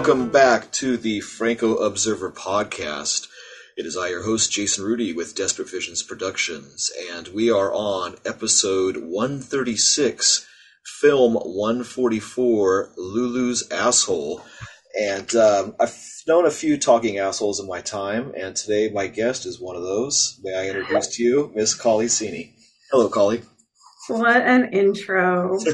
welcome back to the Franco Observer podcast. It is I, your host, Jason Rudy with Desperate Visions Productions, and we are on episode 136, film 144, Lulu's Asshole. And um, I've known a few talking assholes in my time, and today my guest is one of those. May I introduce to you Miss Kali Sini? Hello, Kali. What an intro.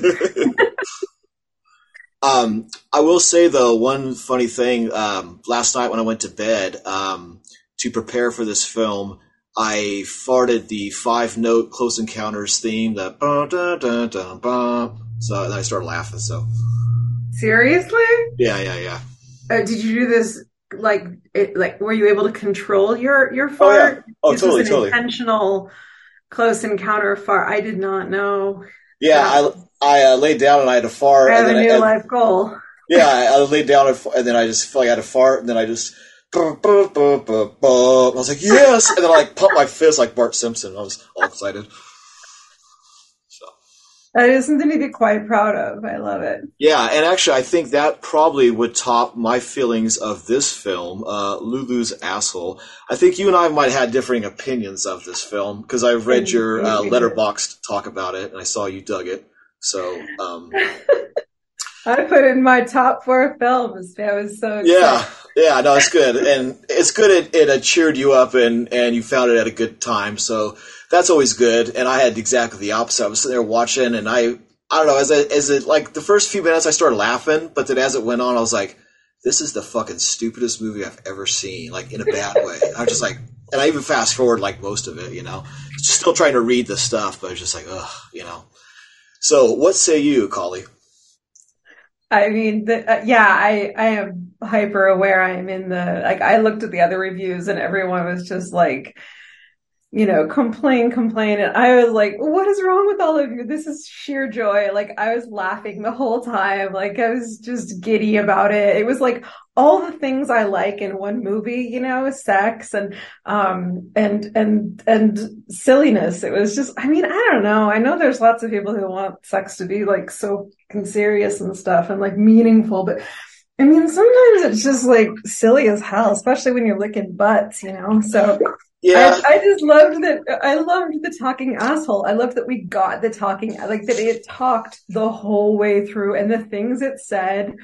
Um, I will say though, one funny thing. Um, last night when I went to bed um, to prepare for this film, I farted the five note Close Encounters theme. That ba da da da. So I started laughing. So Seriously? yeah, yeah, yeah. Uh, did you do this like it, like were you able to control your your Oh yeah. fart? Oh this totally, was an totally. intentional close encounter fart. I did not know. Yeah, I I uh, laid down and I had a fart. I have a and then new I, life goal. yeah, I, I laid down and, and then I just felt like I had a fart, and then I just. I was like, yes! And then I like pumped my fist like Bart Simpson. I was all excited. So. That is something to be quite proud of. I love it. Yeah, and actually, I think that probably would top my feelings of this film, uh, Lulu's Asshole. I think you and I might have had differing opinions of this film because I read your uh, Maybe. Letterboxd talk about it, and I saw you dug it. So, um, I put in my top four films. That was so yeah, yeah, no, it's good, and it's good. It, it cheered you up, and and you found it at a good time. So that's always good. And I had exactly the opposite. I was sitting there watching, and I I don't know as I, as it like the first few minutes I started laughing, but then as it went on, I was like, this is the fucking stupidest movie I've ever seen, like in a bad way. I was just like, and I even fast forward like most of it, you know, still trying to read the stuff, but it's just like, ugh, you know. So what say you, Kali? I mean, the, uh, yeah, I I am hyper aware. I am in the like. I looked at the other reviews, and everyone was just like, you know, complain, complain, and I was like, "What is wrong with all of you? This is sheer joy!" Like I was laughing the whole time. Like I was just giddy about it. It was like all the things I like in one movie, you know, sex and um and and and silliness. It was just. I mean, I don't know. I know there's lots of people who want sex to be like so serious and stuff and like meaningful, but I mean, sometimes it's just like silly as hell, especially when you're licking butts, you know? So Yeah, I, I just loved that. I loved the talking asshole. I loved that we got the talking, like that it talked the whole way through and the things it said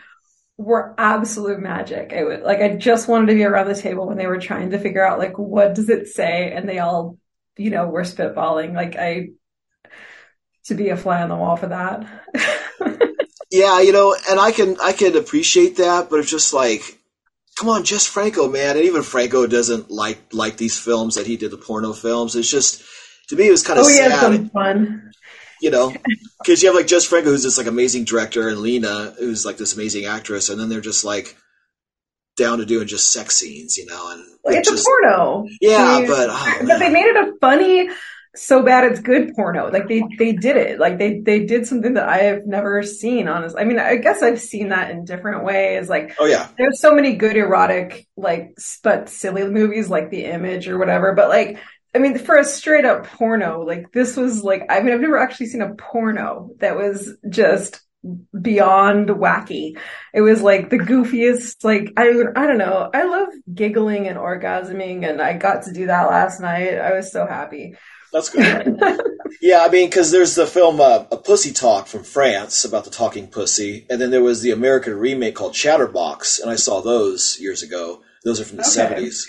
were absolute magic. I would like, I just wanted to be around the table when they were trying to figure out like, what does it say? And they all, you know, were spitballing. Like I, to be a fly on the wall for that. Yeah, you know, and I can I can appreciate that, but it's just like, come on, Jess Franco, man. And even Franco doesn't like like these films that he did the porno films. It's just to me, it was kind of oh, yeah, sad, some fun. you know, because you have like Jess Franco, who's this like amazing director, and Lina, who's like this amazing actress, and then they're just like down to doing just sex scenes, you know, and Like, it's just a porno. yeah, They- but oh, but they made it a funny so bad it's good porno. Like they they did it. Like they they did something that i have never seen honestly i mean i guess i've seen that in different ways. Like oh yeah, there's so many good erotic like but silly movies like the image or whatever but like i mean for a straight up porno like this was like i mean i've never actually seen a porno that was just beyond wacky. It was like the goofiest like i i don't know. I love giggling and orgasming and i got to do that last night. I was so happy that's good. Yeah, I mean, because there's the film uh, A Pussy Talk from France about the talking pussy, and then there was the American remake called Chatterbox, and I saw those years ago. Those are from the Okay. 70s.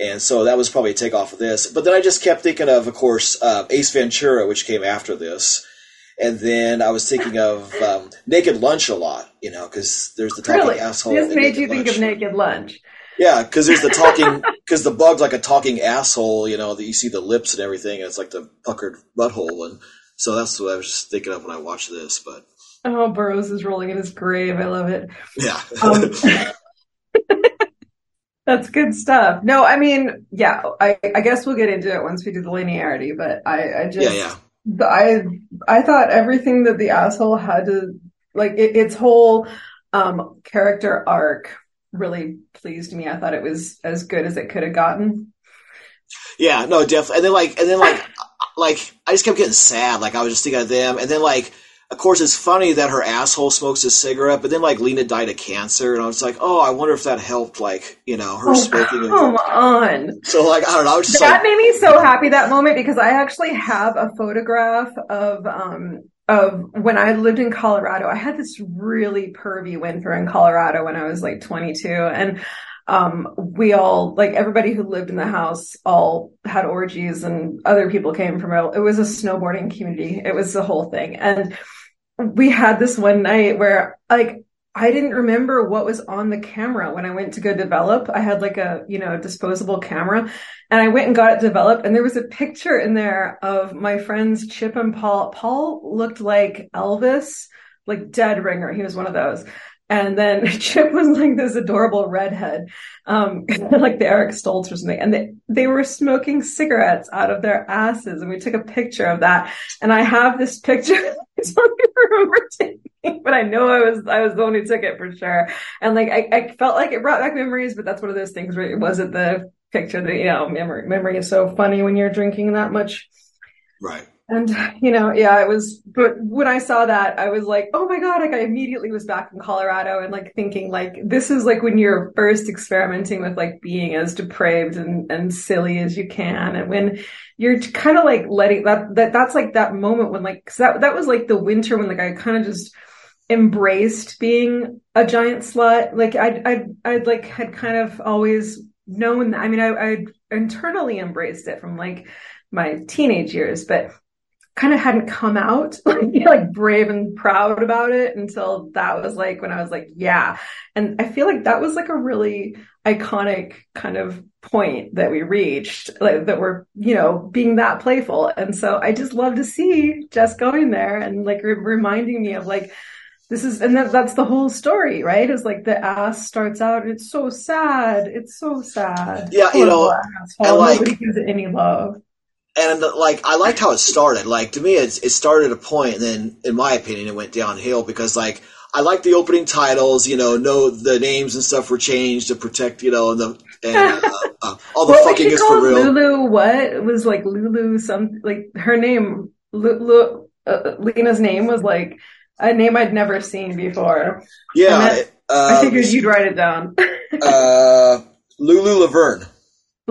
And so that was probably a takeoff of this. But then I just kept thinking of, of course, uh, Ace Ventura, which came after this. And then I was thinking of um, Naked Lunch a lot, you know, because there's the talking really asshole. this made you think of naked lunch Yeah, because there's the talking, because the bug's like a talking asshole, you know, that you see the lips and everything, and it's like the puckered butthole. And so that's what I was just thinking of when I watched this. But oh burroughs is rolling in his grave i love it yeah. Um, that's good stuff. No, I mean, yeah, I, I guess we'll get into it once we do the linearity, but I, I just, yeah, yeah. the- I, I thought everything that the asshole had to, like, it, its whole, um, character arc really pleased me. I thought it was as good as it could have gotten. Yeah, no, definitely. And then like, and then like, like I just kept getting sad. Like I was just thinking of them, and then like of course, it's funny that her asshole smokes a cigarette, but then like Lina died of cancer, and I was like, oh, I wonder if that helped, like you know, her Oh, smoking. come on. So like I don't know, I that like, made me so happy that moment because I actually have a photograph of um of when I lived in Colorado. I had this really pervy winter in Colorado when I was like 22 and um we all like everybody who lived in the house all had orgies and other people came from it. It was a snowboarding community. It was the whole thing. And we had this one night where like I didn't remember what was on the camera when I went to go develop. I had like a, you know, disposable camera and I went and got it developed and there was a picture in there of my friends Chip and Paul. Paul looked like Elvis, like dead ringer. He was one of those. And then Chip was like this adorable redhead, um, like the Eric Stoltz or something. And they, they were smoking cigarettes out of their asses. And we took a picture of that. And I have this picture. I don't remember taking, but I know I was, I was the one who took it for sure. And like, I, I felt like it brought back memories, but that's one of those things where it wasn't the picture that, you know, memory, memory is so funny when you're drinking that much. right. And, you know, yeah, it was, but when I saw that, I was like, oh my God, like I immediately was back in Colorado and like thinking like, this is like when you're first experimenting with like being as depraved and, and silly as you can. And when you're kind of like letting that, that, that's like that moment when like, cause that, that was like the winter when like I kind of just embraced being a giant slut. Like I'd, I'd, I'd like had kind of always known, I mean, I, I'd internally embraced it from like my teenage years, but kind of hadn't come out like, you know, like brave and proud about it until that was like when I was like, yeah. And I feel like that was like a really iconic kind of point that we reached, like that we're, you know, being that playful. And so I just love to see Jess going there and like re- reminding me of like, this is, and that, that's the whole story, right? Is like the ass starts out, it's so sad. It's so sad. Yeah, you know, and, like- gives it any love. And like I liked how it started. Like to me, it's, it started at a point, and then in my opinion, it went downhill because like I like the opening titles. You know, no the names and stuff were changed to protect. You know, and the and uh, uh, all the fucking is for real. Lulu, what? It was like Lulu, some, like her name, Lulu, uh, Lina's name was like a name I'd never seen before. Yeah, then- uh, I figured you'd write it down. uh, Lulu Laverne.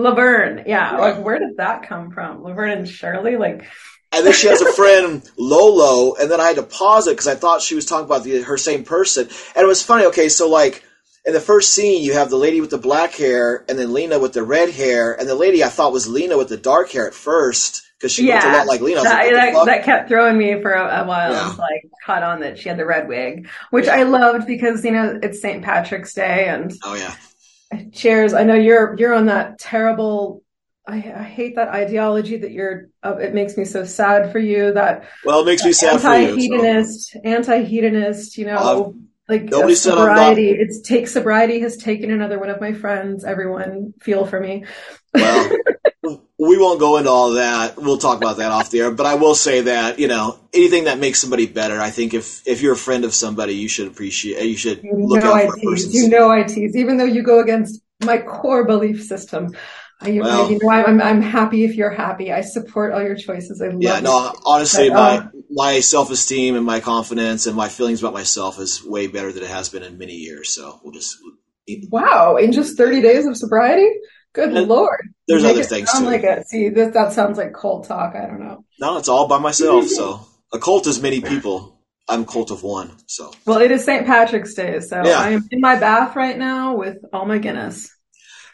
Laverne, yeah. Right. Like, where did that come from? Laverne and Shirley? Like, And then she has a friend Lolo, and then I had to pause it because I thought she was talking about the, her same person. And it was funny. Okay, so like in the first scene, you have the lady with the black hair, and then Lina with the red hair, and the lady I thought was Lina with the dark hair at first because she looked a lot like Lina. Was that, like, that, that kept throwing me for a, a while Yeah. I caught on that she had the red wig, which I loved because, you know, it's St. Patrick's Day and oh yeah, Cheers. I know you're you're on that terrible. I, I hate that ideology that you're. Uh, it makes me so sad for you. That well, it makes me sad for you. so. anti-hedonist, anti-hedonist. You know, Uh, like nobody said I'm not- sobriety. It's take sobriety has taken another one of my friends. Everyone feel for me. Well, we won't go into all that. We'll talk about that off the air. But I will say that you know anything that makes somebody better. I think if if you're a friend of somebody, you should appreciate. You should You look know out I for tease. You know I tease, even though you go against my core belief system. I, you, Well- you know, I'm I'm happy if you're happy. I support all your choices. I love Yeah, no, honestly, But, my uh, my self esteem and my confidence and my feelings about myself is way better than it has been in many years. So we'll just Wow, in just 30 days of sobriety? Good And lord. there's other things sound too. Like a, see, this, that sounds like cult talk. I don't know. no, it's all by myself. So a cult is many people. I'm cult of one. So Well, it is St. Patrick's Day, so Yeah. I am in my bath right now with all my Guinness.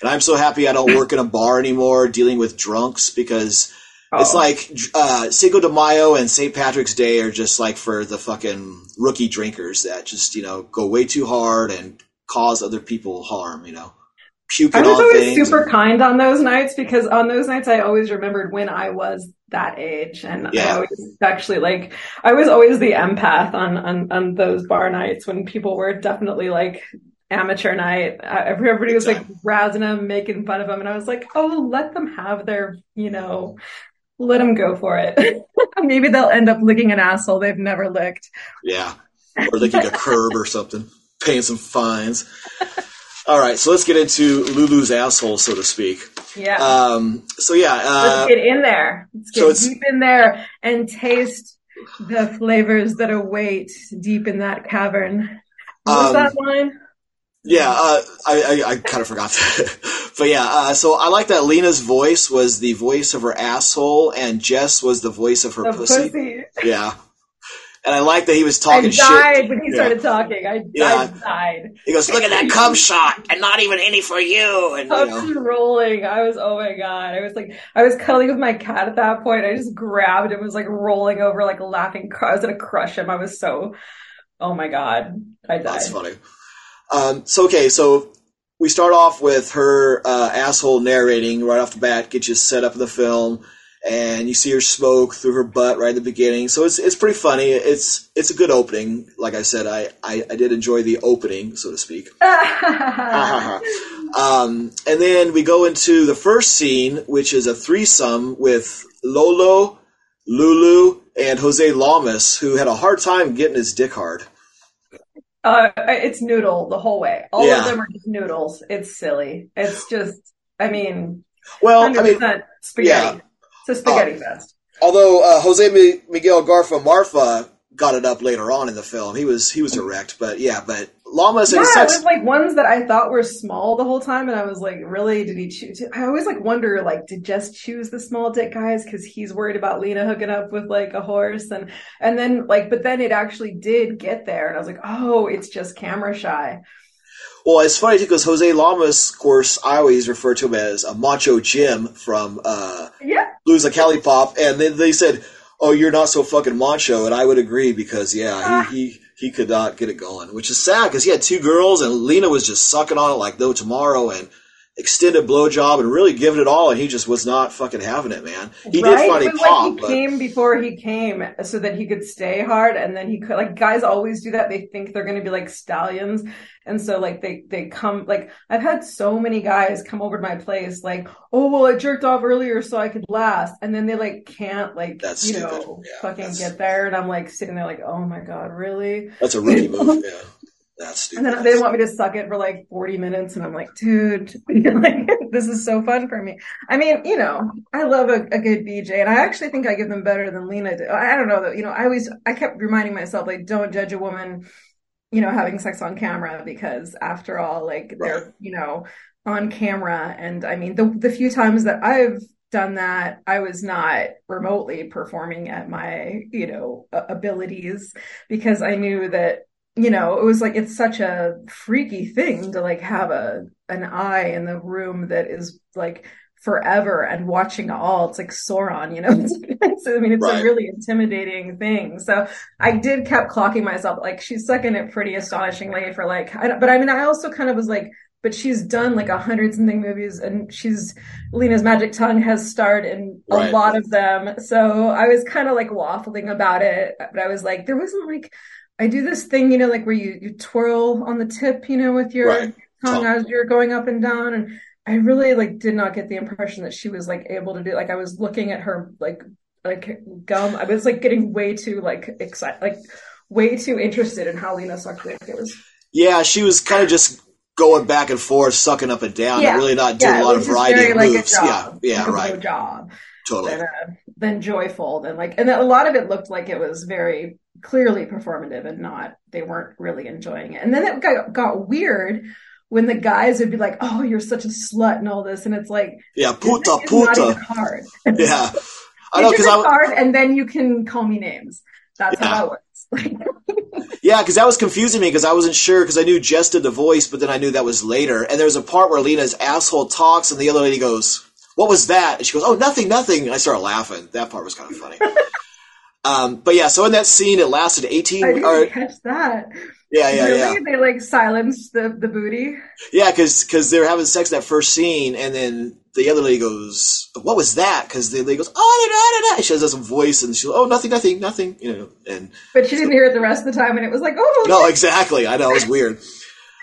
and I'm so happy I don't work in a bar anymore dealing with drunks because it's Oh. like uh, Cinco de Mayo and St. Patrick's Day are just like for the fucking rookie drinkers that just you know go way too hard and cause other people harm. You know, puking I was always things. super kind on those nights because on those nights I always remembered when I was that age, and I Yeah. always actually like I was always the empath on on on those bar nights when people were definitely like amateur night. Uh, everybody was like razzing them, making fun of them, and I was like, oh, let them have their, you know, let them go for it. Maybe they'll end up licking an asshole they've never licked. Yeah. Or licking a curb or something. Paying some fines. All right, so let's get into Lulu's asshole, so to speak. Yeah. Um, so yeah, uh, Let's get in there. Let's get it's- deep in there and taste the flavors that await deep in that cavern. What was Um, that line? Yeah, uh, I, I, I kind of forgot that. but yeah, uh, so I like that Lina's voice was the voice of her asshole and Jess was the voice of her pussy. pussy. Yeah. And I like that he was talking I died shit. when he Yeah. started talking. I, Yeah. I died. He goes, look at that cum shot and not even any for you. And, you I know, was rolling. I was, oh my God. I was like, I was cuddling with my cat at that point. I just grabbed him, was like rolling over, like laughing. I was going to crush him. I was so, oh my God. I died. that's funny. Um, so, okay, so we start off with her uh, asshole narrating right off the bat, get you set up in the film. And you see her smoke through her butt right at the beginning, so it's it's pretty funny. It's it's a good opening. Like I said, I, I, I did enjoy the opening, so to speak. um, and then we go into the first scene, which is a threesome with Lolo, Lulu, and Jose Lamas, who had a hard time getting his dick hard. Uh, it's noodle the whole way. All Yeah. of them are just noodles. It's silly. It's just, I mean, Well, I mean, spaghetti. yeah. It's a spaghetti fest. although uh, Jose Mi- Miguel Garfa Marfa got it up later on in the film, he was he was erect, but yeah, but Lamas and Yeah, his it sex. was like ones that I thought were small the whole time, and I was like, really? Did he choose? I always like wonder, like, did Jess choose the small dick guys because he's worried about Lina hooking up with like a horse, and and then like, but then it actually did get there, and I was like, oh, it's just camera shy. Well, it's funny too because Jose Lamas, of course, I always refer to him as a Macho Jim from uh, Yeah, Blues of Cali Pop, and then they said, "Oh, you're not so fucking macho," and I would agree because yeah, he ah. he, he could not get it going, which is sad because he had two girls and Lina was just sucking on it like no tomorrow and extended blowjob and really giving it all, and he just was not fucking having it, man. He right. did funny pop, like he came before he came, so that he could stay hard, and then he could. Like guys always do that. They think they're going to be like stallions, and so like they they come. Like I've had so many guys come over to my place, like, oh well, I jerked off earlier so I could last, and then they like can't like That's you stupid. know Yeah, fucking get there, and I'm like sitting there like, oh my god, really? that's a rookie move. Yeah, that's stupid. And then they want me to suck it for like 40 minutes, and I'm like, dude, like, this is so fun for me. I mean, you know, I love a, a good BJ, and I actually think I give them better than Lina did. I don't know though. You know, I always, I kept reminding myself, like, don't judge a woman, you know, having sex on camera because after all, like, they're, you know, on camera. And I mean, the the few times that I've done that, I was not remotely performing at my, you know, abilities because I knew that you know, it was like it's such a freaky thing to like have a an eye in the room that is like forever and watching all. It's like Sauron, you know. It's, I mean, it's Right. a really intimidating thing. So I did kept clocking myself like she's sucking it pretty astonishingly for like. I but I mean, I also kind of was like. But she's done like a hundred something movies, and she's Lina's Magic Tongue has starred in a Right. lot of them. So I was kind of like waffling about it, but I was like, there wasn't like I do this thing, you know, like where you, you twirl on the tip, you know, with your Right. tongue Tongue. as you're going up and down. And I really like did not get the impression that she was like able to do like I was looking at her like like gum. I was like getting way too like excited like way too interested in how Lina sucked dick. It was Yeah, she was kind of just going back and forth, sucking up and down, Yeah. and really not doing yeah, a lot of variety very of like moves. Yeah, yeah, right, job. totally. than, uh, than joyful than like and a lot of it looked like it was very clearly performative and not they weren't really enjoying it and then it got, got weird when the guys would be like oh you're such a slut and all this and it's like Yeah, puta, it's not even puta. hard Yeah, I know because I hard and then you can call me names that's Yeah. how that works yeah because that was confusing me because I wasn't sure because I knew Jess did the voice, but then I knew that was later. And there was a part where Lina's asshole talks, and the other lady goes, "What was that?" And she goes, "Oh, nothing, nothing." And I started laughing. That part was kind of funny. Um, but yeah, so in that scene, it lasted eighteen. I didn't Or, catch that. yeah, yeah, really? yeah. They like silenced the, the booty. Yeah, because because they're having sex in that first scene, and then the other lady goes, "What was that?" Because the lady goes, "Oh, I don't know, I don't know." She has some voice, and she's, "Oh, nothing, nothing, nothing," you know. And But she didn't hear it the rest of the time and it was like, oh no, exactly. I know it was weird.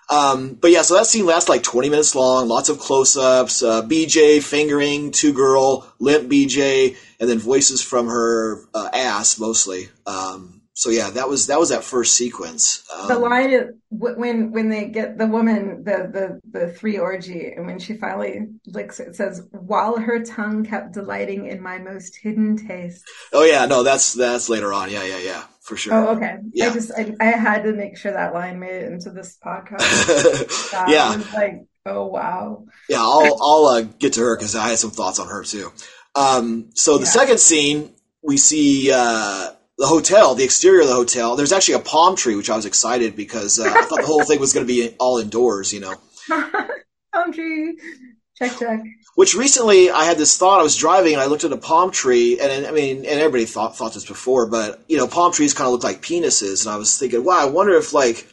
Um, but yeah, so that scene lasts like 20 minutes long. Lots of close-ups. Uh, BJ fingering two girl, limp BJ, and then voices from her uh, ass mostly. Um, so yeah, that was that was that first sequence. Um, the line is when when they get the woman the the the three orgy and when she finally licks it, it says while her tongue kept delighting in my most hidden taste. Oh yeah, no, that's that's later on. Yeah, yeah, yeah, for sure. Oh okay. Yeah. I just I, I had to make sure that line made it into this podcast. yeah. like oh wow. Yeah, I'll I'll uh, get to her because I had some thoughts on her too. Um, so the yeah. second scene we see. Uh, the hotel, the exterior of the hotel. There's actually a palm tree, which I was excited because uh, I thought the whole thing was going to be all indoors, you know. palm tree, check, check. Which recently I had this thought. I was driving and I looked at a palm tree, and I mean, and everybody thought thought this before, but you know, palm trees kind of look like penises, and I was thinking, wow, I wonder if like.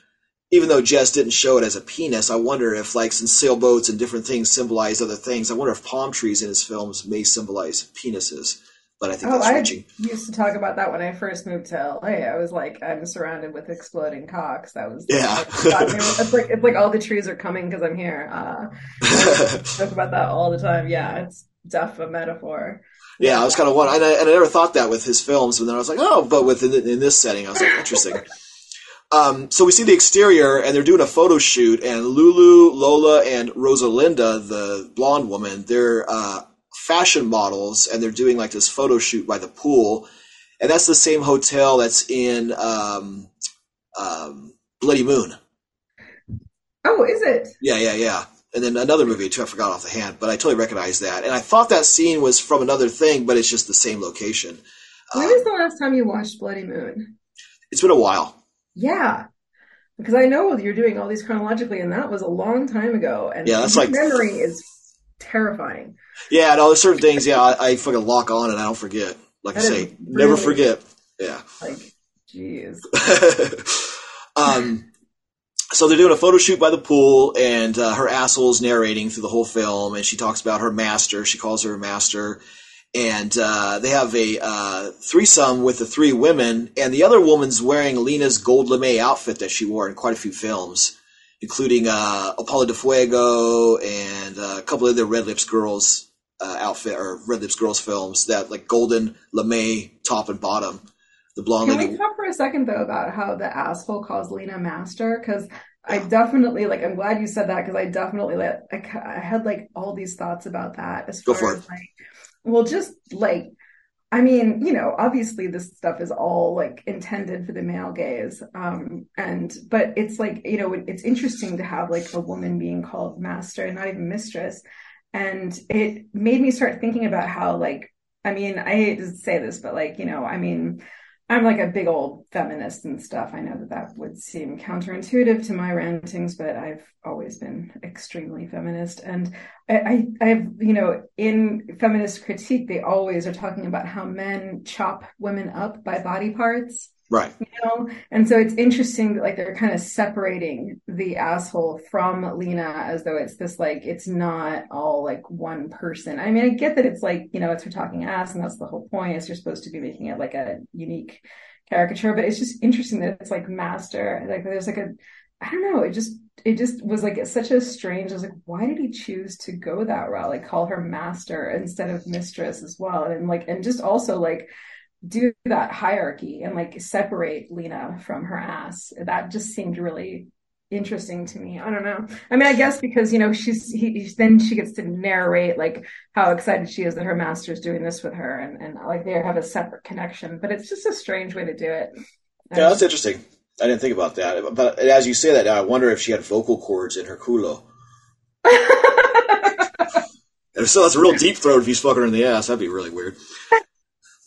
Even though Jess didn't show it as a penis, I wonder if, like, since sailboats and different things symbolize other things, I wonder if palm trees in his films may symbolize penises but I think oh, that's reaching. I used to talk about that when I first moved to LA. I was like, I'm surrounded with exploding cocks. That was yeah. it's like it's like all the trees are coming because I'm here. Uh, talk about that all the time. Yeah, it's def a metaphor. Yeah, I was kind of one, and I, and I never thought that with his films, and then I was like, oh, but with in, in this setting, I was like, interesting. Um, so we see the exterior, and they're doing a photo shoot, and Lulu, Lola, and Rosalinda, the blonde woman, they're uh, fashion models and they're doing like this photo shoot by the pool. And that's the same hotel that's in um, um, Bloody Moon. Oh, is it? Yeah, yeah, yeah. And then another movie too, I forgot off the hand, but I totally recognize that. And I thought that scene was from another thing, but it's just the same location. When um, was the last time you watched Bloody Moon? It's been a while. Yeah. Because I know you're doing all these chronologically, and that was a long time ago. And yeah, that's like memory is terrifying. Yeah, no, there's certain things. Yeah, I, I fucking lock on and I don't forget. Like that I say, really, never forget. Yeah. Like, jeez. um, so they're doing a photo shoot by the pool, and uh, her asshole's narrating through the whole film, and she talks about her master. She calls her master, and uh, they have a uh, threesome with the three women, and the other woman's wearing Lina's gold lame outfit that she wore in quite a few films including uh, Apollo de Fuego and uh, a couple of the Red Lips Girls uh, outfit or Red Lips Girls films that like golden lame top and bottom. The blonde Can lady. we talk for a second though about how the asshole calls Lena master? Because I definitely like. I'm glad you said that because I definitely like. I, I, had like all these thoughts about that as far as like, well, just like I mean, you know, obviously this stuff is all like intended for the male gaze. Um, and, but it's like, you know, it's interesting to have like a woman being called master and not even mistress. And it made me start thinking about how like, I mean, I hate to say this, but like, you know, I mean, I'm like a big old feminist and stuff. I know that that would seem counterintuitive to my rantings, but I've always been extremely feminist. And I, I, have you know, in feminist critique, they always are talking about how men chop women up by body parts. Right. You know, and so it's interesting that like they're kind of separating the asshole from Lina as though it's this like it's not all like one person. I mean, I get that it's like you know it's her talking ass, and that's the whole point. Is you're supposed to be making it like a unique caricature, but it's just interesting that it's like master. Like there's like a I don't know. It just it just was like such a strange. I was like, why did he choose to go that route? Like call her master instead of mistress as well, and like and just also like do that hierarchy and like separate Lina from her ass. That just seemed really interesting to me. I don't know. I mean, I guess because you know she's he, then she gets to narrate like how excited she is that her master's doing this with her, and and like they have a separate connection. But it's just a strange way to do it. Yeah, that's interesting. I didn't think about that. But as you say that, I wonder if she had vocal cords in her culo. and so that's a real deep throat if he's fucking her in the ass. That'd be really weird.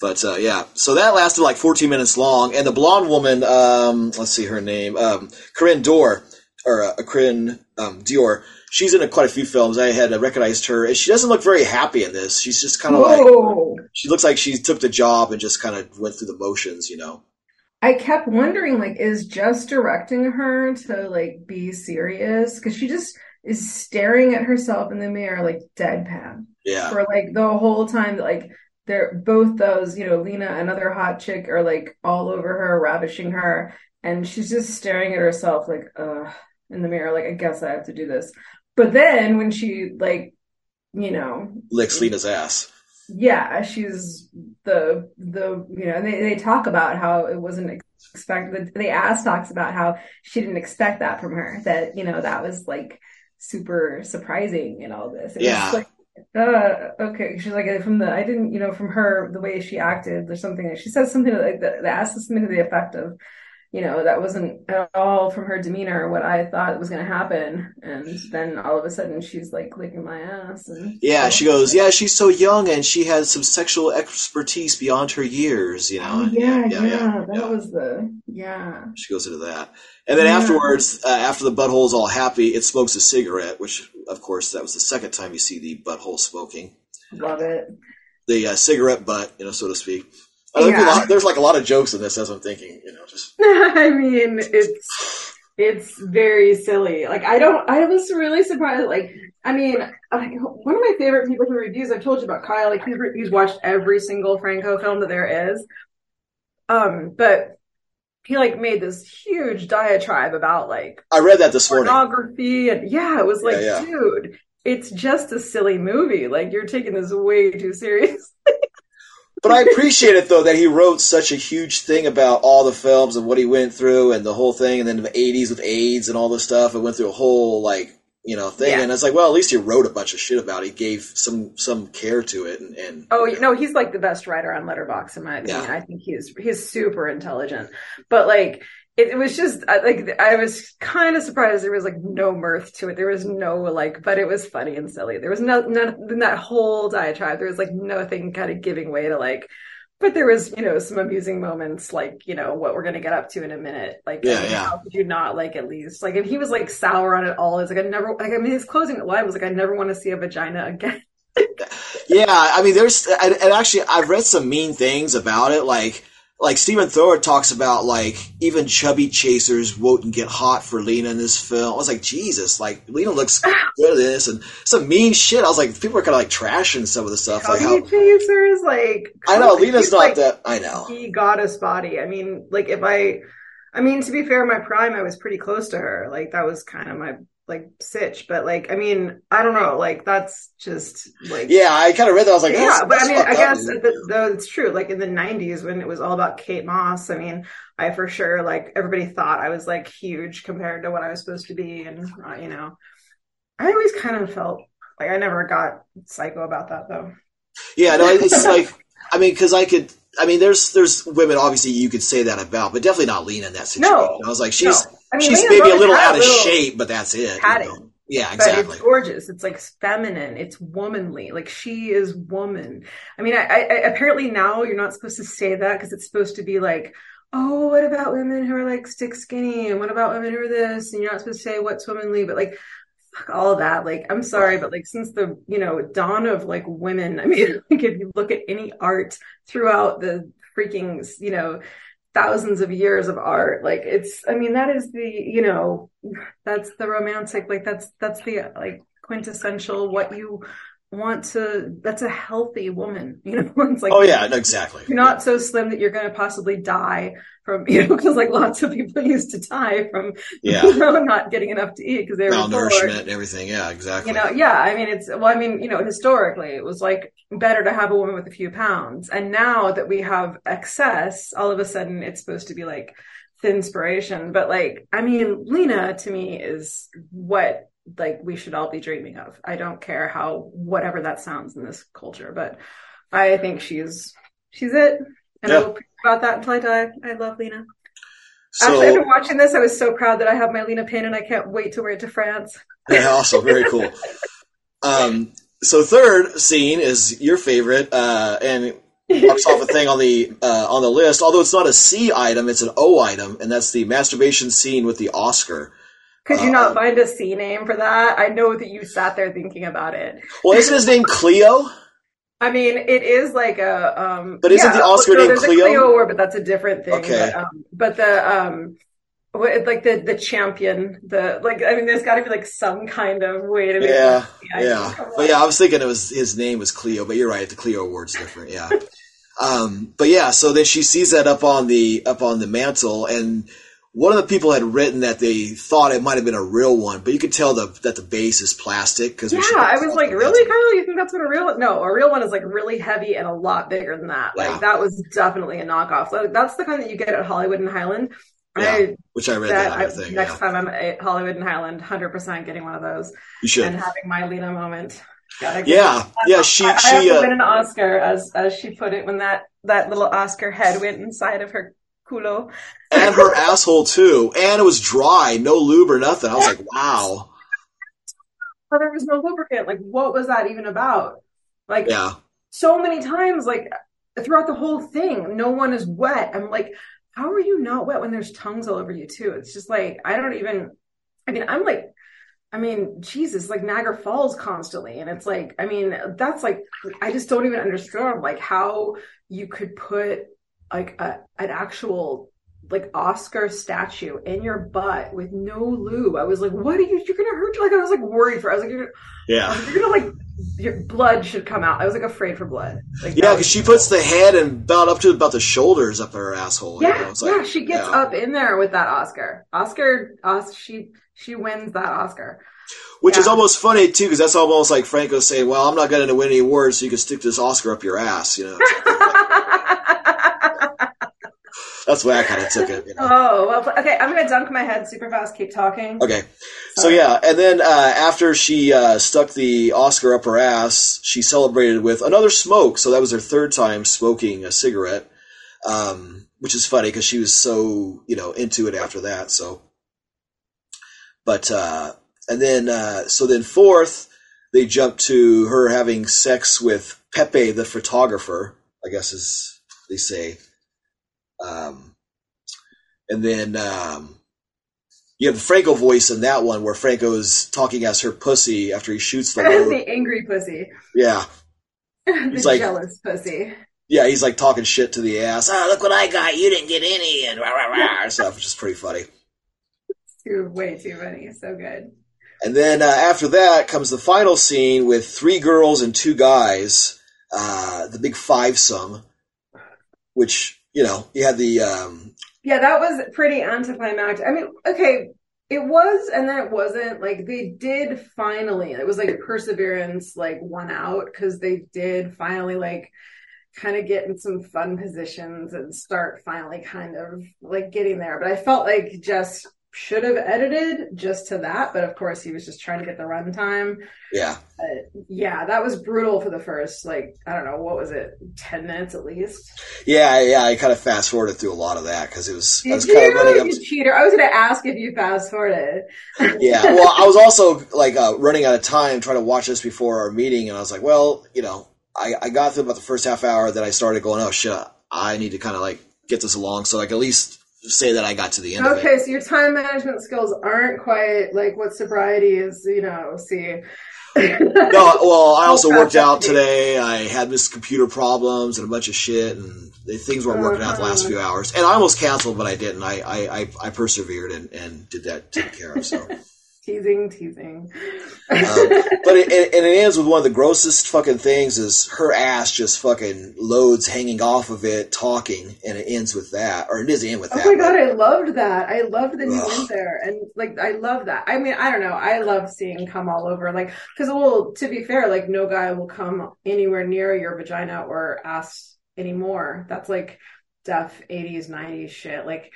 But uh, yeah, so that lasted like 14 minutes long, and the blonde woman, um, let's see her name, um, Corinne Dor, or uh, Corinne um, Dior. She's in a, quite a few films. I had recognized her. and She doesn't look very happy in this. She's just kind of like she looks like she took the job and just kind of went through the motions, you know. I kept wondering, like, is just directing her to like be serious because she just is staring at herself in the mirror like deadpan. Yeah. For like the whole time, like they're both those, you know, Lina, another hot chick, are like all over her, ravishing her, and she's just staring at herself like, uh, in the mirror, like, I guess I have to do this. But then when she like, you know, licks Lina's ass. Yeah, she's the the you know, they they talk about how it wasn't expected. The, the ass talks about how she didn't expect that from her. That you know that was like super surprising and all this. It yeah. Like, uh, okay. She's like from the I didn't you know from her the way she acted. There's something that she says something like that, the ass is something to the effect of you know, that wasn't at all from her demeanor what I thought was going to happen. And then all of a sudden she's like licking my ass. And yeah, she goes, yeah, she's so young and she has some sexual expertise beyond her years, you know. Oh, yeah, yeah, yeah, yeah, That was the, yeah. She goes into that. And then yeah. afterwards, uh, after the butthole's all happy, it smokes a cigarette, which, of course, that was the second time you see the butthole smoking. Love it. The uh, cigarette butt, you know, so to speak. Oh, yeah. lot, there's like a lot of jokes in this as I'm thinking, you know, just. I mean, it's it's very silly. Like I don't, I was really surprised. Like I mean, like, one of my favorite people who reviews. I've told you about Kyle. Like he's, he's watched every single Franco film that there is. Um, but he like made this huge diatribe about like I read that this morning. Pornography and yeah, it was like, yeah, yeah. dude, it's just a silly movie. Like you're taking this way too seriously. But I appreciate it though that he wrote such a huge thing about all the films and what he went through and the whole thing, and then the '80s with AIDS and all this stuff. and went through a whole like you know thing, yeah. and it's like, well, at least he wrote a bunch of shit about it. He gave some some care to it, and, and oh you know, he's like the best writer on Letterboxd in my opinion. Yeah. I think he's he's super intelligent, but like it, was just uh, like I was kind of surprised there was like no mirth to it. There was no like, but it was funny and silly. There was no none in that whole diatribe. There was like nothing kind of giving way to like. But there was, you know, some amusing moments, like you know what we're gonna get up to in a minute. Like, yeah, yeah. how could you not like at least like? And he was like sour on it all. It's like I never, like I mean, his closing line was like, I never want to see a vagina again. yeah, I mean, there's and actually I've read some mean things about it, like like Stephen Thrower talks about like even chubby chasers won't get hot for Lina in this film. I was like, Jesus, like Lina looks good at this and some mean shit. I was like, people are kind of like trashing some of the stuff. Chubby like how chasers, like I know Lina's not like that. I know he goddess body. I mean, like if I, I mean to be fair, my prime I was pretty close to her. Like that was kind of my like sitch, but like I mean I don't know, like that's just like yeah, I kind of read that. I was like, yeah, but I mean I guess though it's true. Like in the '90s when it was all about Kate Moss, I mean I for sure like everybody thought I was like huge compared to what I was supposed to be, and uh, you know I always kind of felt like I never got psycho about that though. Yeah, no, it's like I mean because I could. I mean, there's there's women obviously you could say that about, but definitely not Lina in that situation. No, I was like, she's no I mean, she's maybe a little out of shape, but that's it. Padding. You know? Yeah, exactly. But it's gorgeous. It's like feminine. It's womanly. Like she is woman. I mean, I, I apparently now you're not supposed to say that because it's supposed to be like, oh, what about women who are like stick skinny, and what about women who are this, and you're not supposed to say what's womanly, but like fuck all that. Like, I'm sorry, but like since the you know dawn of like women, I mean, like if you look at any art throughout the freaking you know thousands of years of art. Like it's i mean that is the you know that's the romantic like that's that's the like quintessential what you want to that's a healthy woman you know it's like oh yeah exactly. you're not so slim that you're going to possibly die from you know because like lots of people used to die from yeah. you know not getting enough to eat because they were malnourishment and everything. Yeah exactly. You know yeah i mean it's well i mean you know historically it was like better to have a woman with a few pounds. And now that we have excess all of a sudden it's supposed to be like thin inspiration but like i mean lina to me is what like we should all be dreaming of. I don't care how whatever that sounds in this culture, but I think she's she's it. And yeah. I will preach about that until I die. I love Lina. So, Actually, after watching this, I was so proud that I have my Lina pin, and I can't wait to wear it to France. Yeah, also very cool. um, so third scene is your favorite, uh, and marks off a thing on the uh, on the list. Although it's not a C item, it's an O item, and that's the masturbation scene with the Oscar. Could you not uh, find a C name for that? I know that you sat there thinking about it. Well, isn't his name Cleo? I mean, it is like a. Um, but isn't yeah, the Oscar so name Cleo? Cleo Award, but that's a different thing. Okay. But, um, but the um, like the the champion, the like. I mean, there's got to be like some kind of way to make. Yeah, yeah. But yeah, I was thinking it was his name was Cleo, but you're right. The Cleo Award's different. Yeah. um, but yeah, so then she sees that up on the up on the mantle and one of the people had written that they thought it might have been a real one, but you could tell the, that the base is plastic because yeah, I was like, really, Kyle? You think that's what a real? One? No, a real one is like really heavy and a lot bigger than that. Yeah. Like that was definitely a knockoff. So that's the kind that you get at Hollywood and Highland. Yeah, I, which I read that, that thing. Next yeah. time I'm at Hollywood and Highland, hundred percent getting one of those. You should and having my Lina moment. yeah, yeah. She I, she I uh, win an Oscar as as she put it when that that little Oscar head went inside of her culo. and her asshole too, and it was dry, no lube or nothing. I was like, wow. There was no lubricant. Like, what was that even about? Like, yeah. so many times, like throughout the whole thing, no one is wet. I'm like, how are you not wet when there's tongues all over you too? It's just like I don't even. I mean, I'm like I mean, Jesus, like Niagara Falls constantly. And it's like, I mean, that's like, I just don't even understand like how you could put like a, an actual like Oscar statue in your butt with no lube. I was like, what are you, you're going to hurt you. Like, I was like worried for, I was like, you're, yeah, you're going to like, your blood should come out. I was like afraid for blood. Like, yeah, because she puts the head and about up to about the shoulders up her asshole. Yeah, you know? like, yeah, she gets yeah. up in there with that Oscar. Oscar, Os- she she wins that Oscar. Which yeah. is almost funny too, because that's almost like Franco saying, "Well, I'm not going to win any awards, so you can stick this Oscar up your ass," you know. that's the way I kind of took it. You know? Oh well, okay. I'm going to dunk my head super fast. Keep talking. Okay. So yeah, and then uh, after she uh, stuck the Oscar up her ass, she celebrated with another smoke. So that was her third time smoking a cigarette, um, which is funny because she was so you know into it after that. So, but uh, and then uh, so then fourth, they jump to her having sex with Pepe the photographer. I guess as they say. Um, and then um, you have the Franco voice in that one where Franco's talking as her pussy after he shoots the the angry pussy. Yeah. the he's like, jealous pussy. Yeah, he's like talking shit to the ass. Ah, look what I got. You didn't get any, and rah rah rah stuff, which is pretty funny. Too way too funny. So good. And then uh, after that comes the final scene with three girls and two guys, uh, the big five some, which you know you had the. Um, yeah, that was pretty anticlimactic. I mean, okay, it was, and then it wasn't. Like they did finally. It was like perseverance, like won out because they did finally like kind of get in some fun positions and start finally kind of like getting there. But I felt like just should have edited just to that, but of course he was just trying to get the runtime. Yeah. yeah, that was brutal for the first like I don't know what was it, ten minutes at least. Yeah, yeah, I kind of fast forwarded through a lot of that because it was Did I was you, kind of running up. You cheater! I was going to ask if you fast forwarded. yeah, well, I was also like uh, running out of time trying to watch this before our meeting, and I was like, well, you know, I, I got through about the first half hour that I started going, oh shit, I need to kind of like get this along so like at least say that I got to the end. Okay, so your time management skills aren't quite like what sobriety is. You know, see. no, well, I also worked out today. I had this computer problems and a bunch of shit, and things weren't working out the last uh-huh. few hours. And I almost canceled, but I didn't. I I, I, I persevered and, and did that, take care of. So teasing, teasing. um, but it, and it ends with one of the grossest fucking things is her ass just fucking loads hanging off of it, talking, and it ends with that, or it does end with oh that. Oh my god, I loved that. I loved that he went there, and like I love that. I mean, I don't know. I love seeing come all over, like because well, to be fair, like no guy will come anywhere near your vagina or ass anymore. That's like deaf 80s 90s shit like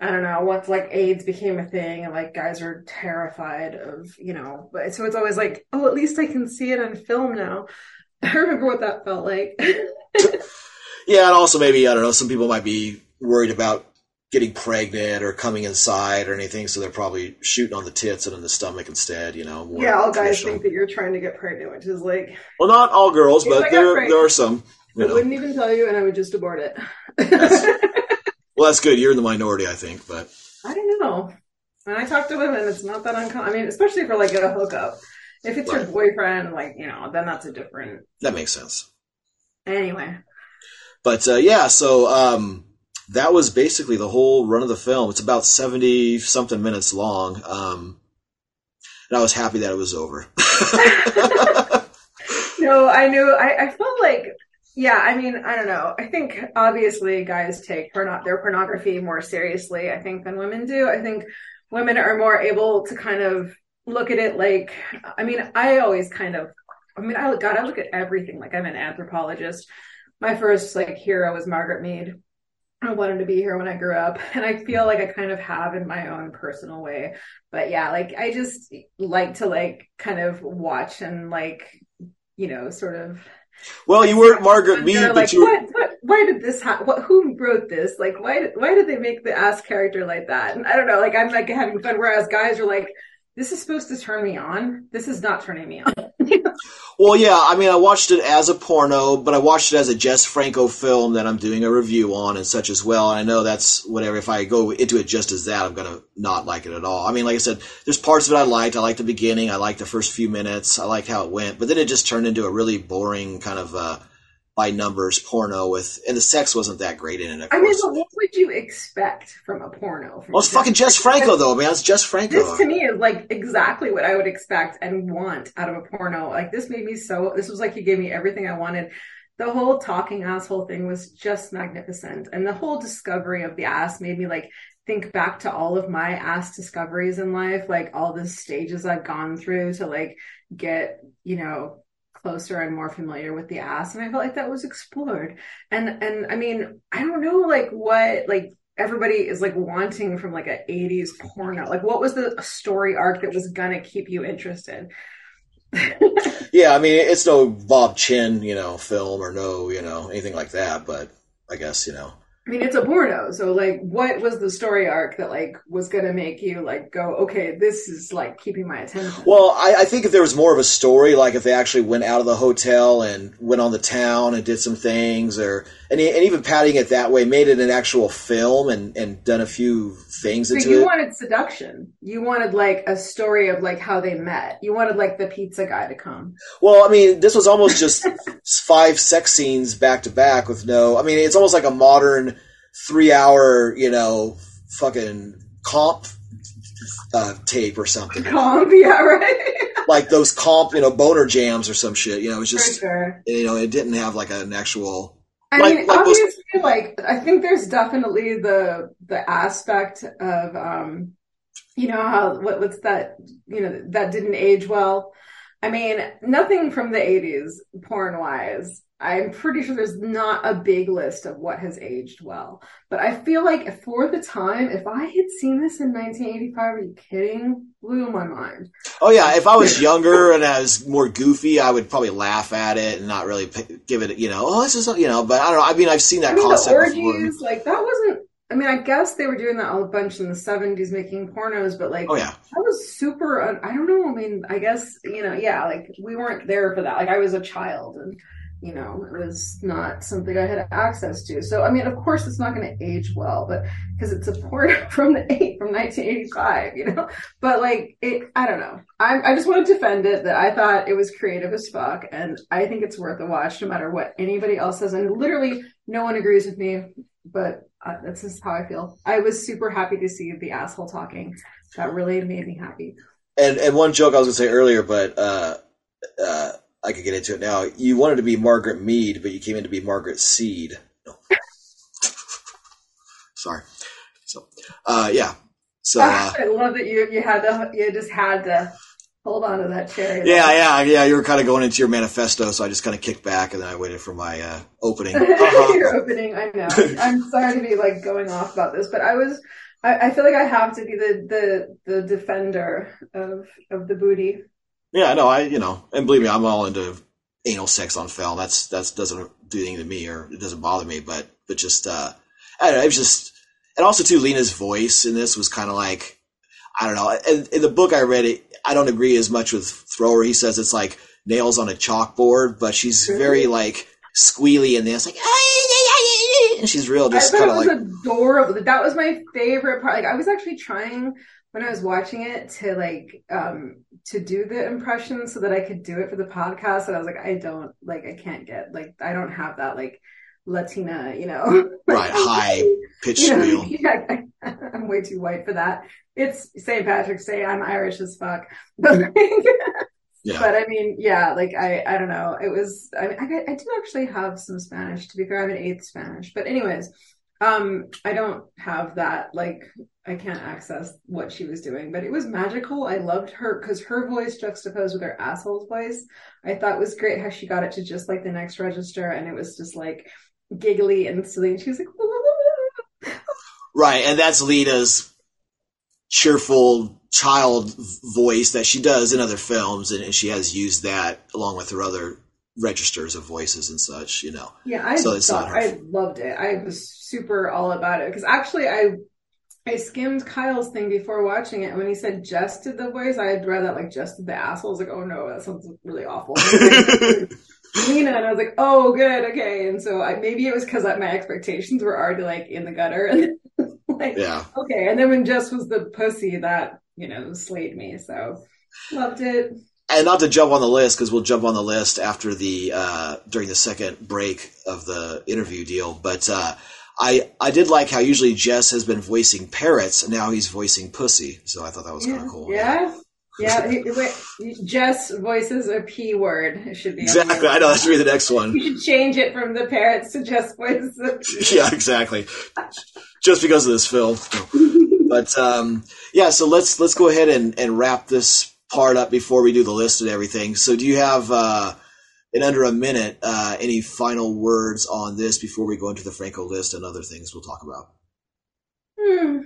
I don't know, once like AIDS became a thing and like guys are terrified of, you know, but so it's always like, oh, at least I can see it on film now. I remember what that felt like. yeah, and also maybe, I don't know, some people might be worried about getting pregnant or coming inside or anything, so they're probably shooting on the tits and in the stomach instead, you know. Yeah, all guys think that you're trying to get pregnant, which is like. Well, not all girls, but there, there are some. I know. wouldn't even tell you and I would just abort it. Well, that's good. You're in the minority, I think, but I don't know. When I talk to women, it's not that uncommon. I mean, especially for like a hookup. If it's right. your boyfriend, like you know, then that's a different. That makes sense. Anyway. But uh, yeah, so um, that was basically the whole run of the film. It's about seventy something minutes long, um, and I was happy that it was over. no, I knew. I, I felt like Yeah, I mean, I don't know. I think obviously guys take porno- their pornography more seriously, I think, than women do. I think women are more able to kind of look at it like, I mean, I always kind of, I mean, I God, I look at everything like I'm an anthropologist. My first like hero was Margaret Mead. I wanted to be here when I grew up, and I feel like I kind of have in my own personal way. But yeah, like I just like to like kind of watch and like you know sort of well, you weren't Margaret Mead, but like, you. What, what, why did this happen? What, who wrote this? Like, why why did they make the ass character like that? And I don't know. Like, I'm like having fun, whereas guys are like, this is supposed to turn me on. This is not turning me on. well, yeah, I mean, I watched it as a porno, but I watched it as a Jess Franco film that I'm doing a review on and such as well. And I know that's whatever. If I go into it just as that, I'm gonna not like it at all. I mean, like I said, there's parts of it I liked. I liked the beginning. I liked the first few minutes. I liked how it went, but then it just turned into a really boring kind of. Uh, by numbers porno with, and the sex wasn't that great in it. I mean, what would you expect from a porno? From well, it's fucking Jess Franco though, man. It's Jess Franco. This to me is like exactly what I would expect and want out of a porno. Like this made me so. This was like he gave me everything I wanted. The whole talking asshole thing was just magnificent, and the whole discovery of the ass made me like think back to all of my ass discoveries in life, like all the stages I've gone through to like get, you know, closer and more familiar with the ass and i felt like that was explored. And and i mean i don't know like what like everybody is like wanting from like a 80s porno. Like what was the story arc that was gonna keep you interested? Yeah i mean it's no bob chinn you know film or no you know anything like that but i guess you know I mean, it's a porno, so like, what was the story arc that like was gonna make you like go, okay, this is like keeping my attention? Well, I, I think if there was more of a story, like if they actually went out of the hotel and went on the town and did some things, or and, and even padding it that way, made it an actual film and and done a few things into you it. wanted seduction. You wanted like a story of like how they met. You wanted like the pizza guy to come. Well, I mean, this was almost just five sex scenes back to back with no. I mean, it's almost like a modern three hour, you know, fucking comp uh, tape or something. Comp, yeah, right. like those comp, you know, boner jams or some shit. You know, it's just, sure. you know, it didn't have like an actual. I like, mean, like obviously, like I think there's definitely the the aspect of, um, you know, how what, what's that, you know, that didn't age well. I mean, nothing from the 80s porn wise I'm pretty sure there's not a big list of what has aged well. But I feel like for the time, if I had seen this in 1985, are you kidding? Blew my mind. Oh yeah, if I was younger and I was more goofy, I would probably laugh at it and not really give it, you know, oh this is, you know. But I don't know. I mean, I've seen that I mean, concept the orgies, before. like that wasn't. I mean, I guess they were doing that a bunch in the 70s, making pornos, but like, oh yeah, that was super. I don't know. I mean, I guess you know, yeah, like we weren't there for that. Like I was a child and you know, it was not something I had access to. So, I mean, of course, it's not going to age well, but because it's a port from the eight from 1985, you know. But like, it, I don't know. I, I just want to defend it that I thought it was creative as fuck, and I think it's worth a watch, no matter what anybody else says. And literally, no one agrees with me, but uh, that's just how I feel. I was super happy to see the asshole talking. That really made me happy. And and one joke I was going to say earlier, but. uh uh I could get into it now. You wanted to be Margaret Mead, but you came in to be Margaret Seed. No. Sorry. So, uh, yeah. So uh, I love that you you had to you just had to hold on to that chair. Yeah, yeah, yeah. You were kind of going into your manifesto, so I just kind of kicked back and then I waited for my uh, opening. Uh-huh. your opening, I know. I'm sorry to be like going off about this, but I was. I, I feel like I have to be the the the defender of of the booty yeah, no, I you know, and believe me, I'm all into anal sex on film. That's that's doesn't do anything to me or it doesn't bother me. But but just uh, I don't know. It was just and also too Lina's voice in this was kind of like I don't know. In, in the book I read, it I don't agree as much with Thrower. He says it's like nails on a chalkboard, but she's very like squealy in this, like and she's real just kind of like adorable. That was my favorite part. Like I was actually trying when I was watching it to like um to do the impression so that I could do it for the podcast and I was like I don't like I can't get like I don't have that like Latina, you know. right, high pitch squeal. Yeah, I, am way too white for that. It's St. Patrick's Day. I'm Irish as fuck. But like, Yeah. But I mean, yeah, like I, I don't know. It was, I, I, I do actually have some Spanish. To be fair, I'm an eighth Spanish. But anyways, um, I don't have that. Like, I can't access what she was doing. But it was magical. I loved her because her voice juxtaposed with her asshole's voice. I thought was great how she got it to just like the next register, and it was just like giggly and silly. And she was like, right, and that's Lina's cheerful child voice that she does in other films, and, she has used that along with her other registers of voices and such. You know. Yeah, I so thought, I loved it. I was super all about it because actually I. I skimmed Kyle's thing before watching it. And when he said Jess did the voice, I had read that like Jess did the asshole. I was like, oh no, that sounds really awful. Lina, and I was like, oh, good, okay. And so I, maybe it was because my expectations were already like in the gutter, and like, yeah, okay. And then when Jess was the pussy, that you know, slayed me. So loved it. And not to jump on the list because we'll jump on the list after the uh, during the second break of the interview deal. But uh, I I did like how usually Jess has been voicing parrots and now he's voicing pussy. So I thought that was yeah. kind of cool. Yeah. Yeah, Jess voices a p word. It should be exactly. I know that should be the next one. You should change it from the parrots to Jess voices. yeah, exactly. Just because of this film. but um, yeah, so let's let's go ahead and, and wrap this part up before we do the list and everything. So do you have uh, in under a minute uh, any final words on this before we go into the Franco list and other things we'll talk about? Hmm.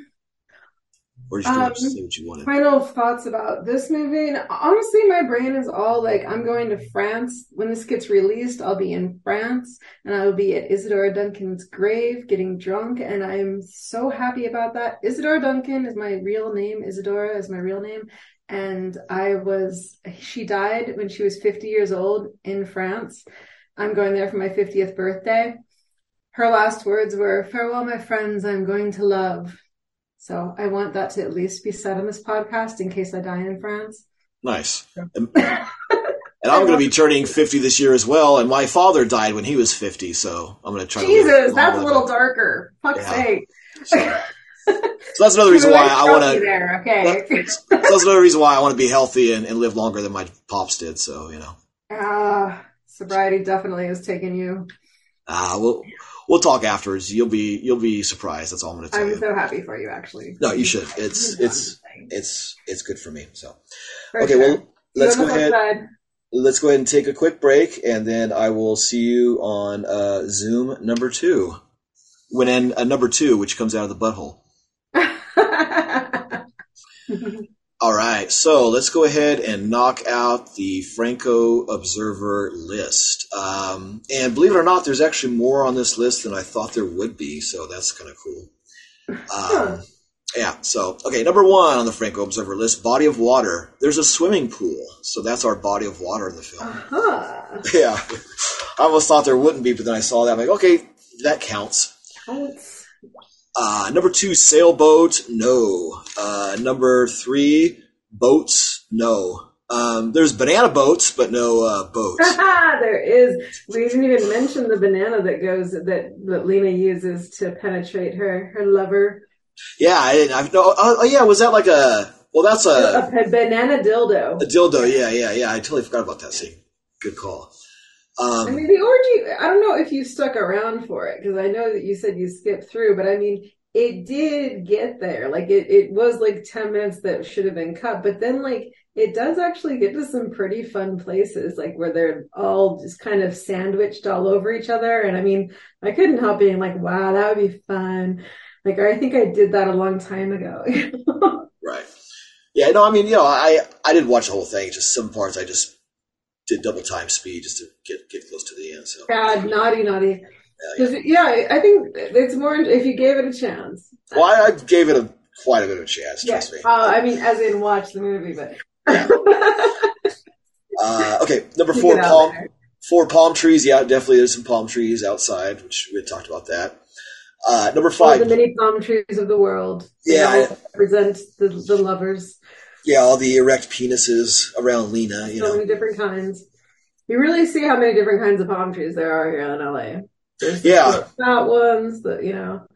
Or you um, say what you wanted? Final thoughts about this movie. And honestly, my brain is all like, I'm going to France. When this gets released, I'll be in France and I will be at Isadora Duncan's grave getting drunk. And I'm so happy about that. Isadora Duncan is my real name. Isadora is my real name. And I was, she died when she was 50 years old in France. I'm going there for my 50th birthday. Her last words were, Farewell, my friends, I'm going to love. So I want that to at least be said on this podcast in case I die in France. Nice. and I'm going to be turning 50 this year as well. And my father died when he was 50, so I'm going to try. Jesus, to that's a little darker. Fuck's yeah. sake. So, so, that's another reason why I want to. There, okay. That's, that's another reason why I want to be healthy and, and, live longer than my pops did. So you know. Ah, uh, sobriety definitely has taken you. Ah, uh, well, we'll talk afterwards. You'll be you'll be surprised. That's all I'm going to tell I'm you. I'm so happy for you, actually. No, you should. It's it's it's it's good for me. So, for okay, sure. well, let's go ahead. Side. Let's go ahead and take a quick break, and then I will see you on uh, Zoom number two. When in uh, number two, which comes out of the butthole. All right, so let's go ahead and knock out the Franco Observer list. Um, and believe it or not, there's actually more on this list than I thought there would be, so that's kind of cool. Um, yeah, so, okay, number one on the Franco Observer list body of water. There's a swimming pool, so that's our body of water in the film. Uh-huh. Yeah, I almost thought there wouldn't be, but then I saw that. I'm like, okay, that counts. Counts. Uh, number two, sailboat. No. Uh, number three, boats. No. Um, there's banana boats, but no uh, boats. there is. We didn't even mention the banana that goes that that Lina uses to penetrate her her lover. Yeah, I didn't. I, no, oh, oh, yeah, was that like a? Well, that's a, a, a banana dildo. A dildo. Yeah, yeah, yeah. I totally forgot about that scene. Good call. Um, I mean, the orgy, I don't know if you stuck around for it because I know that you said you skipped through, but I mean, it did get there. Like, it, it was like 10 minutes that should have been cut, but then, like, it does actually get to some pretty fun places, like where they're all just kind of sandwiched all over each other. And I mean, I couldn't help being like, wow, that would be fun. Like, I think I did that a long time ago. right. Yeah, no, I mean, you know, I, I didn't watch the whole thing. Just some parts I just did double time speed just to get get close to the end. So bad, naughty, naughty. Yeah, yeah. yeah, I think it's more if you gave it a chance. Well, I, I gave it a quite a bit of a chance. Trust yeah. me. Uh, I mean, as in watch the movie, but. Yeah. uh, okay, number four, palm. Four palm trees. Yeah, definitely. There's some palm trees outside, which we had talked about that. Uh, number five, all the many palm trees of the world. Yeah, I, represent the, the lovers. Yeah, all the erect penises around Lina. You so know, many different kinds. You really see how many different kinds of palm trees there are here in LA. There's yeah, fat ones, the you know.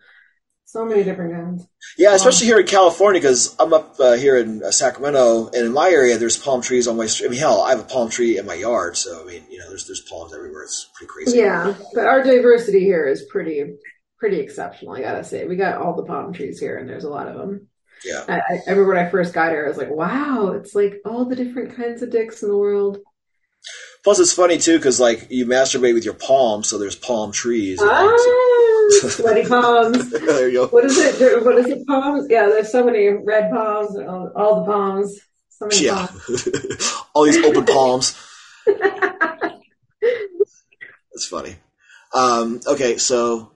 So many different kinds. Yeah, especially here in California because I'm up uh, here in uh, Sacramento, and in my area, there's palm trees on my street. I mean, hell, I have a palm tree in my yard, so I mean, you know, there's there's palms everywhere. It's pretty crazy. Yeah, but our diversity here is pretty pretty exceptional. I gotta say, we got all the palm trees here, and there's a lot of them. Yeah. I, I remember when I first got here, I was like, "Wow, it's like all the different kinds of dicks in the world." Plus, it's funny too because like you masturbate with your palm, so there's palm trees. Ah, sweaty palms. there you go. What is it? There- What is it? Palms? Yeah, there's so many red palms. All, all the palms. So many Yeah, palms. all these open palms. That's funny. Um, okay, so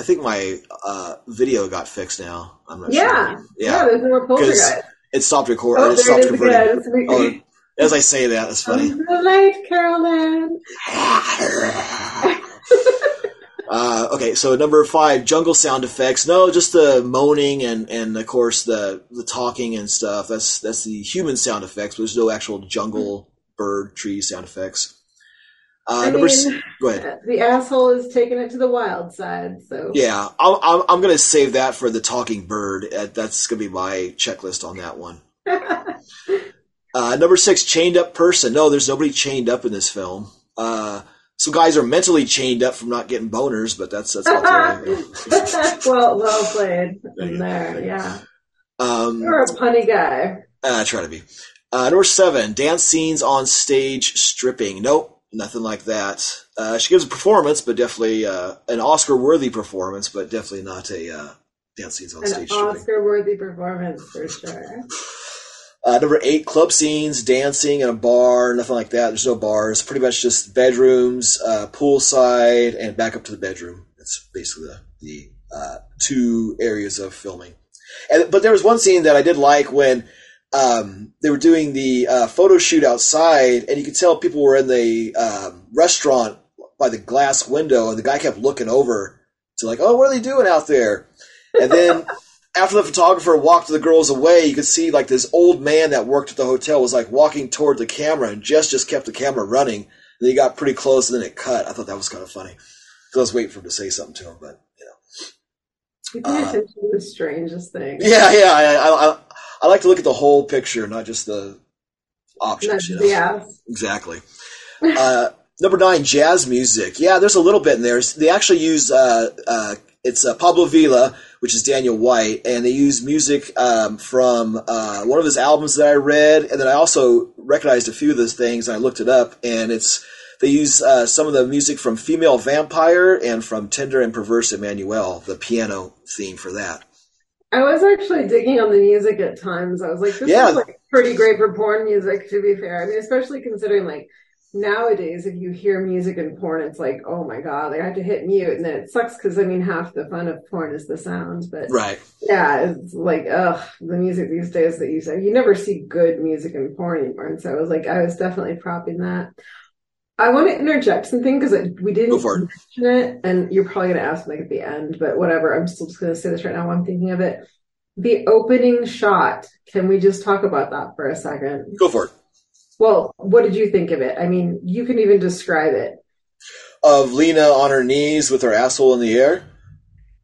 I think my uh, video got fixed now. I'm not Yeah, sure. yeah. There's more poltergeist. it stopped recording. Oh, it stopped it converting. Oh, as I say that, that's funny. The light, Carolyn. uh, okay, so number five, jungle sound effects. No, just the moaning and, and of course the the talking and stuff. That's that's the human sound effects. But there's no actual jungle bird tree sound effects. Uh, I number s- go ahead. The asshole is taking it to the wild side. So Yeah, I'm, I'm, I'm going to save that for the talking bird. Uh, That's going to be my checklist on that one. Uh, number six, chained up person. No, there's nobody chained up in this film. Uh, some guys are mentally chained up from not getting boners, but that's that's well, well played There there. Yeah, um, you're a punny guy. I try to be. Uh, number seven, dance scenes on stage stripping. Nope, nothing like that. Uh, she gives a performance, but definitely uh, an Oscar-worthy performance, but definitely not a uh, dance scenes on An stage. Oscar-worthy performance for sure. Uh, number eight, club scenes, dancing in a bar, nothing like that. There's no bars. Pretty much just bedrooms, uh, poolside, and back up to the bedroom. That's basically the, the uh, two areas of filming. And but there was one scene that I did like when um, they were doing the uh, photo shoot outside, and you could tell people were in the um, restaurant by the glass window, and the guy kept looking over to like, oh, what are they doing out there? And then after the photographer walked the girls away, you could see like this old man that worked at the hotel was like walking toward the camera, and Jess just kept the camera running. And then he got pretty close, and then it cut. I thought that was kind of funny. 'Cause I was waiting for him to say something to him, but you know. You pay attention to the strangest thing. Yeah, yeah. I, I, I, I like to look at the whole picture, not just the options. You know? Yeah. Exactly. Uh, number nine, jazz music. Yeah, there's a little bit in there. They actually use uh, uh, it's uh, Pablo Villa, which is Daniel White, and they use music um, from uh, one of his albums that I read, and then I also recognized a few of those things, and I looked it up, and it's they use uh, some of the music from Female Vampire and from Tender and Perverse Emanuelle, the piano theme for that. I was actually digging on the music at times. I was like, this Yeah. is like pretty great for porn music, to be fair. I mean, especially considering like nowadays, if you hear music in porn, it's like, oh my God, I have to hit mute. And then it sucks because I mean, half the fun of porn is the sound. But Right. yeah, it's like, ugh, the music these days that you say, you never see good music in porn anymore. And so I was like, I was definitely propping that. I want to interject something because we didn't for it. mention it, and you're probably going to ask like at the end, but whatever. I'm still just going to say this right now while I'm thinking of it. The opening shot. Can we just talk about that for a second? Go for it. Well, what did you think of it? I mean, you can even describe it. Of Lina on her knees with her asshole in the air.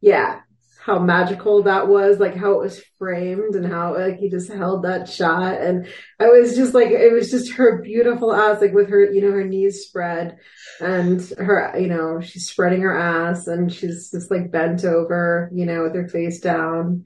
Yeah, how magical that was, like how it was framed and how like he just held that shot, and I was just like, it was just her beautiful ass, like with her, you know, her knees spread, and her, you know, she's spreading her ass, and she's just like bent over, you know, with her face down.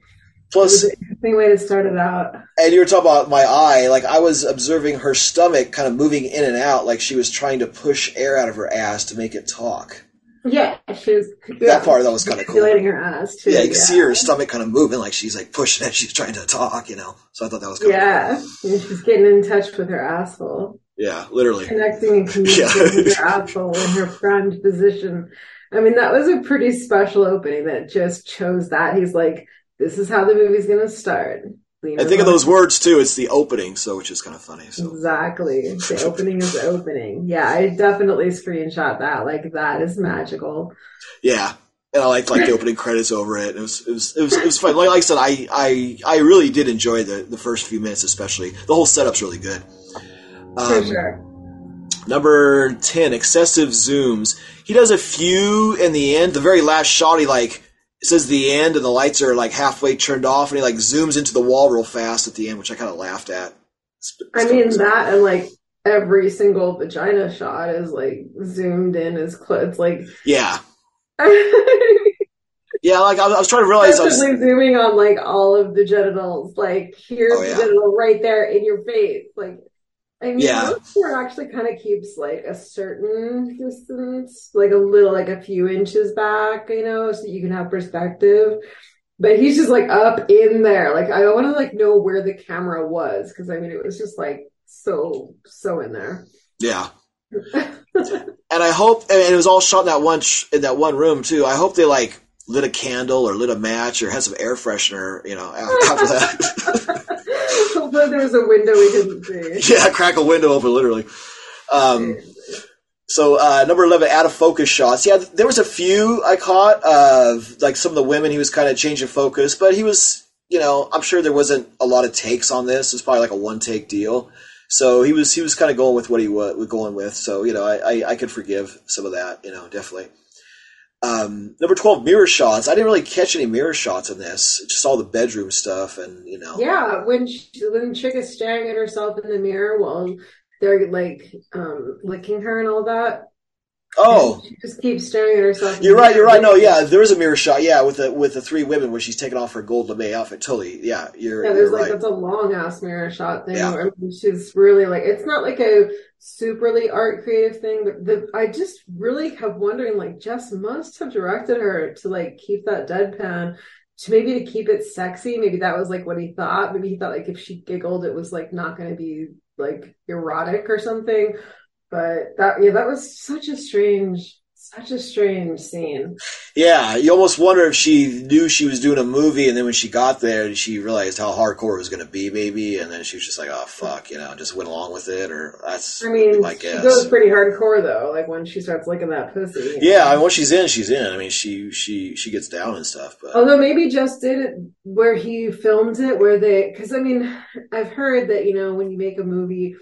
Plus, interesting way to start it out. And you were talking about my eye. Like I was observing her stomach kind of moving in and out, like she was trying to push air out of her ass to make it talk. Yeah, she was. That part that was kind of cool. her ass too. Yeah, you can see her stomach kind of moving, like she's like pushing it. She's trying to talk, you know. So I thought that was kind of Yeah, and she's getting in touch with her asshole. yeah, literally. connecting and communicating Yeah. with your asshole in her prime position. I mean, that was a pretty special opening that just chose that. He's like, this is how the movie's going to start. And think of those words too. It's the opening, so which is kind of funny. So Exactly. The opening is the opening. Yeah, I definitely screenshot that. Like, that is magical. yeah, and I liked like the opening credits over it. It was it was it was, it was fun. Like, like I said, I, I I really did enjoy the the first few minutes, especially the whole setup's really good. For Um, sure. Number 10, excessive zooms. He does a few in the end. The very last shot, he like it says the end and the lights are like halfway turned off and he like zooms into the wall real fast at the end, which I kind of laughed at. It's, it's I mean that and like every single vagina shot is like zoomed in as close. It's like yeah. yeah, like I, I, was trying to realize I was zooming on like all of the genitals. Like here's oh, yeah. the genital right there in your face. Like I mean, yeah. porn actually kind of keeps like a certain distance, like a little, like a few inches back, you know, so you can have perspective. But he's just like up in there. Like I want to like know where the camera was because I mean it was just like so so in there. Yeah. and I hope, and it was all shot in that one sh- in that one room too. I hope they like lit a candle or lit a match or had some air freshener, you know, after that. There was a window we didn't see. Yeah, crack a window open, literally. Um, so uh, number eleven, out of focus shots. Yeah, there was a few I caught of like some of the women. He was kind of changing focus, but he was, you know, I'm sure there wasn't a lot of takes on this. It's probably like a one take deal. So he was he was kind of going with what he was going with. So you know, I, I, I could forgive some of that. You know, definitely. Um, number twelve, mirror shots. I didn't really catch any mirror shots in this. Just all the bedroom stuff, and you know. Yeah, when she, when chick is staring at herself in the mirror while they're like um, licking her and all that. Oh, she just keeps staring at herself. You're right. You're right. No, yeah, there is a mirror shot. Yeah, with the with the three women where she's taking off her gold lame outfit. Totally. Yeah, you're. Yeah, there's you're like right. that's a long ass mirror shot thing. Yeah. she's really like it's not like a superly art creative thing, but the I just really kept wondering like Jess must have directed her to like keep that deadpan to maybe to keep it sexy. Maybe that was like what he thought. Maybe he thought like if she giggled, it was like not going to be like erotic or something. But that, yeah, that was such a strange, such a strange scene. Yeah, you almost wonder if she knew she was doing a movie, and then when she got there, she realized how hardcore it was going to be, maybe, and then she was just like, "Oh fuck," you know, just went along with it, or that's. I mean, my guess. she goes pretty hardcore though. Like when she starts licking that pussy. Yeah, I mean, once she's in, she's in. I mean, she she she gets down and stuff. But although maybe just did it where he filmed it, where they, because I mean, I've heard that you know when you make a movie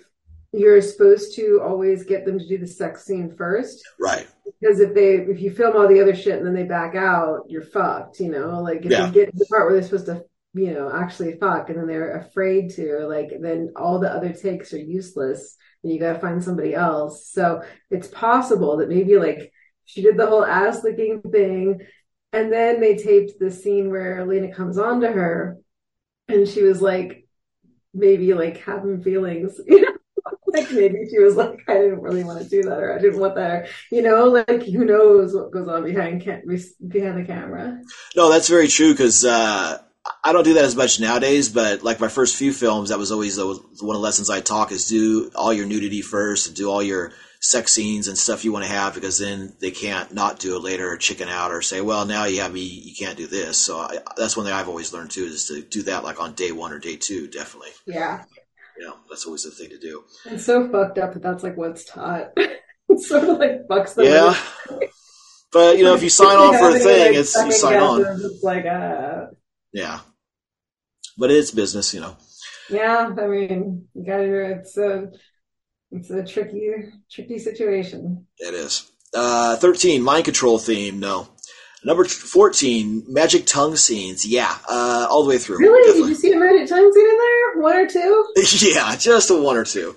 you're supposed to always get them to do the sex scene first. Right. Because if they if you film all the other shit and then they back out, you're fucked, you know? Like if yeah. you get to the part where they're supposed to, you know, actually fuck and then they're afraid to, like then all the other takes are useless and you gotta find somebody else. So it's possible that maybe like she did the whole ass licking thing and then they taped the scene where Lina comes on to her and she was like maybe like having feelings, you know? Like maybe she was like, I didn't really want to do that, or I didn't want that, or, you know, like who knows what goes on behind behind the camera. No, that's very true because uh, I don't do that as much nowadays. But like my first few films, that was always the, one of the lessons I talk is do all your nudity first, and do all your sex scenes and stuff you want to have because then they can't not do it later or chicken out or say, well, now you have me, you can't do this. So I, that's one thing I've always learned too is to do that like on day one or day two, definitely. Yeah you know, that's always the thing to do. It's so fucked up that that's like what's taught. it sort of like fucks the Yeah. but you know, if you sign on for a thing, like, it's you sign on. It's like uh Yeah. But it's business, you know. Yeah, I mean, you gotta it's a it's a tricky tricky situation. It is. Uh thirteen, mind control theme, no. Number 14, magic tongue scenes. Yeah, uh, all the way through. Really? Definitely. Did you see a magic tongue scene in there? One or two? yeah, just a one or two.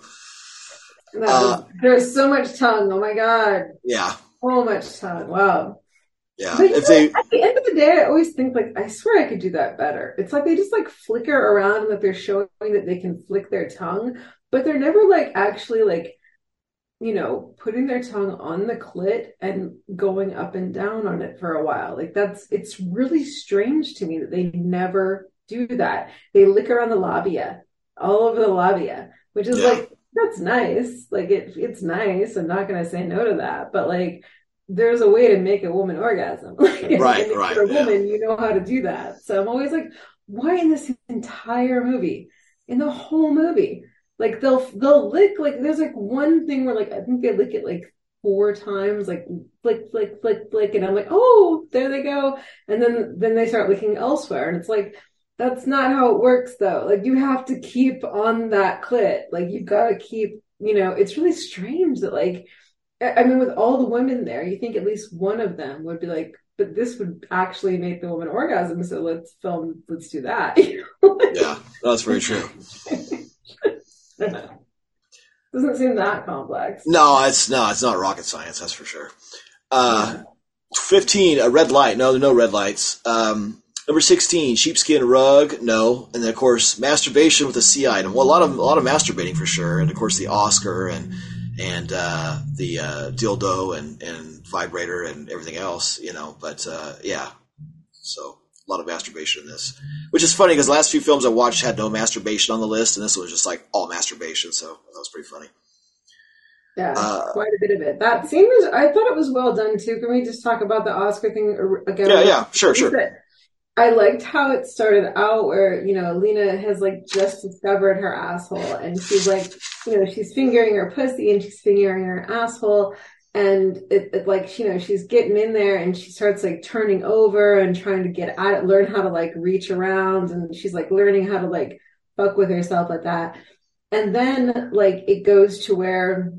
Uh, there's so much tongue. Oh my god. Yeah. So much tongue. Wow. Yeah. But if they, at the end of the day, I always think like I swear I could do that better. It's like they just like flicker around and that they're showing that they can flick their tongue, but they're never like actually like you know, putting their tongue on the clit and going up and down on it for a while. Like that's it's really strange to me that they never do that. They lick around the labia, all over the labia, which is yeah. like that's nice. Like it it's nice. I'm not gonna say no to that. But like there's a way to make a woman orgasm. right, right. For a woman, yeah. you know how to do that. So I'm always like, why in this entire movie? In the whole movie like they'll they'll lick like there's like one thing where like I think they lick it like four times, like flick, flick, flick, flick, and I'm like, oh, there they go. And then then they start licking elsewhere, and it's like that's not how it works though. Like you have to keep on that clit. Like you've got to keep, you know, it's really strange that like I mean, with all the women there, you think at least one of them would be like, but this would actually make the woman orgasm. So let's film, let's do that. yeah, that's very true. Doesn't seem that complex. No, it's no, it's not rocket science. That's for sure. Uh, Fifteen, a red light. No, there no red lights. Um, number sixteen, sheepskin rug. No, and then of course masturbation with a C item. Well, a lot of a lot of masturbating for sure, and of course the Oscar and and uh, the uh, dildo and, and vibrator and everything else, you know. But uh, yeah, so a lot of masturbation in this, which is funny because the last few films I watched had no masturbation on the list, and this was just like all masturbation. So that was pretty funny. Yeah, uh, quite a bit of it. That scene was, I thought it was well done too. Can we just talk about the Oscar thing again? Yeah, yeah, sure, sure. I liked how it started out where, you know, Lina has like just discovered her asshole and she's like, you know, she's fingering her pussy and she's fingering her asshole. And it, it like, you know, she's getting in there and she starts like turning over and trying to get at it, learn how to like reach around. And she's like learning how to like fuck with herself like that. And then like it goes to where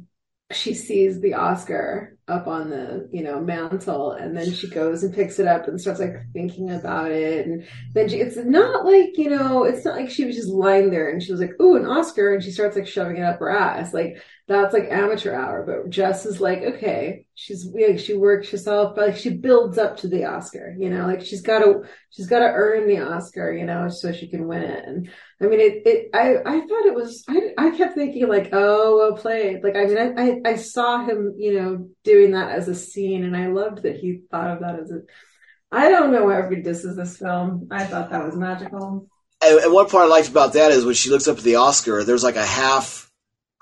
she sees the Oscar up on the you know mantle and then she goes and picks it up and starts like thinking about it and then she it's not like you know it's not like she was just lying there and she was like ooh an oscar and she starts like shoving it up her ass like that's like amateur hour but jess is like okay she's she works herself but like she builds up to the oscar you know like she's got to she's got to earn the oscar you know so she can win it. And i mean it, it i i thought it was i i kept thinking like oh well played. Like i mean i i, I saw him you know doing that as a scene and i loved that he thought of that as a i don't know why everybody disses this film. I thought that was magical. And, and one part i liked about that is when she looks up at the oscar there's like a half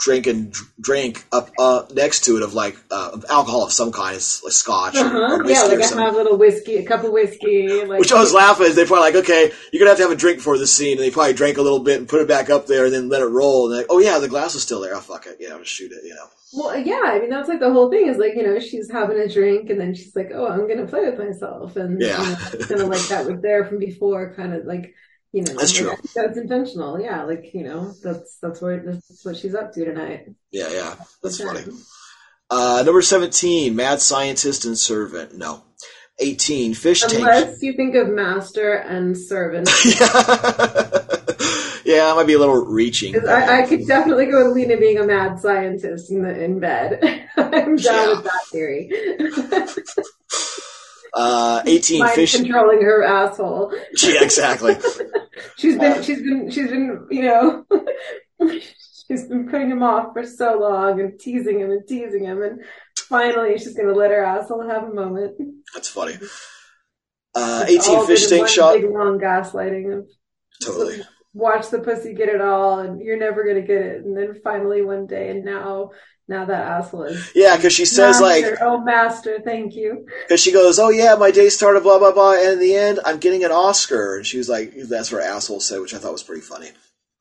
drink and drink up uh, next to it of like uh, alcohol of some kind, it's like scotch uh-huh. or, or yeah, like I have a little whiskey, a cup of whiskey. Like, Which I was laughing. Is They probably like, okay, you're gonna have to have a drink for the scene, and they probably drank a little bit and put it back up there, and then let it roll. And like, oh yeah, the glass is still there. Oh fuck it, yeah, I'll just shoot it. You know. Well, yeah, I mean that's like the whole thing is like you know she's having a drink and then she's like, oh, I'm gonna play with myself, and yeah, you know, kind of like that was there from before, kind of like you know that's true that's intentional yeah like you know that's that's what that's what she's up to tonight yeah yeah that's funny uh number 17 mad scientist and servant no 18 fish unless tank. you think of master and servant yeah, I might be a little reaching. I, I, could definitely go with Lina being a mad scientist in the in bed. I'm down yeah. with that theory. Uh, 18 Mind fish controlling her asshole. Yeah, exactly. she's been, uh, she's been, she's been, you know, she's been putting him off for so long and teasing him and teasing him, and finally she's going to let her asshole have a moment. That's funny. Uh, 18 fish tank shot. Big long gaslighting totally. Watch the pussy get it all, and you're never gonna get it. And then finally one day, and now now that asshole is. Yeah, because she says master, like, "Oh, master, thank you." Because she goes, "Oh yeah, my day started blah blah blah," and in the end, I'm getting an Oscar, and she was like, "That's what asshole said," which I thought was pretty funny.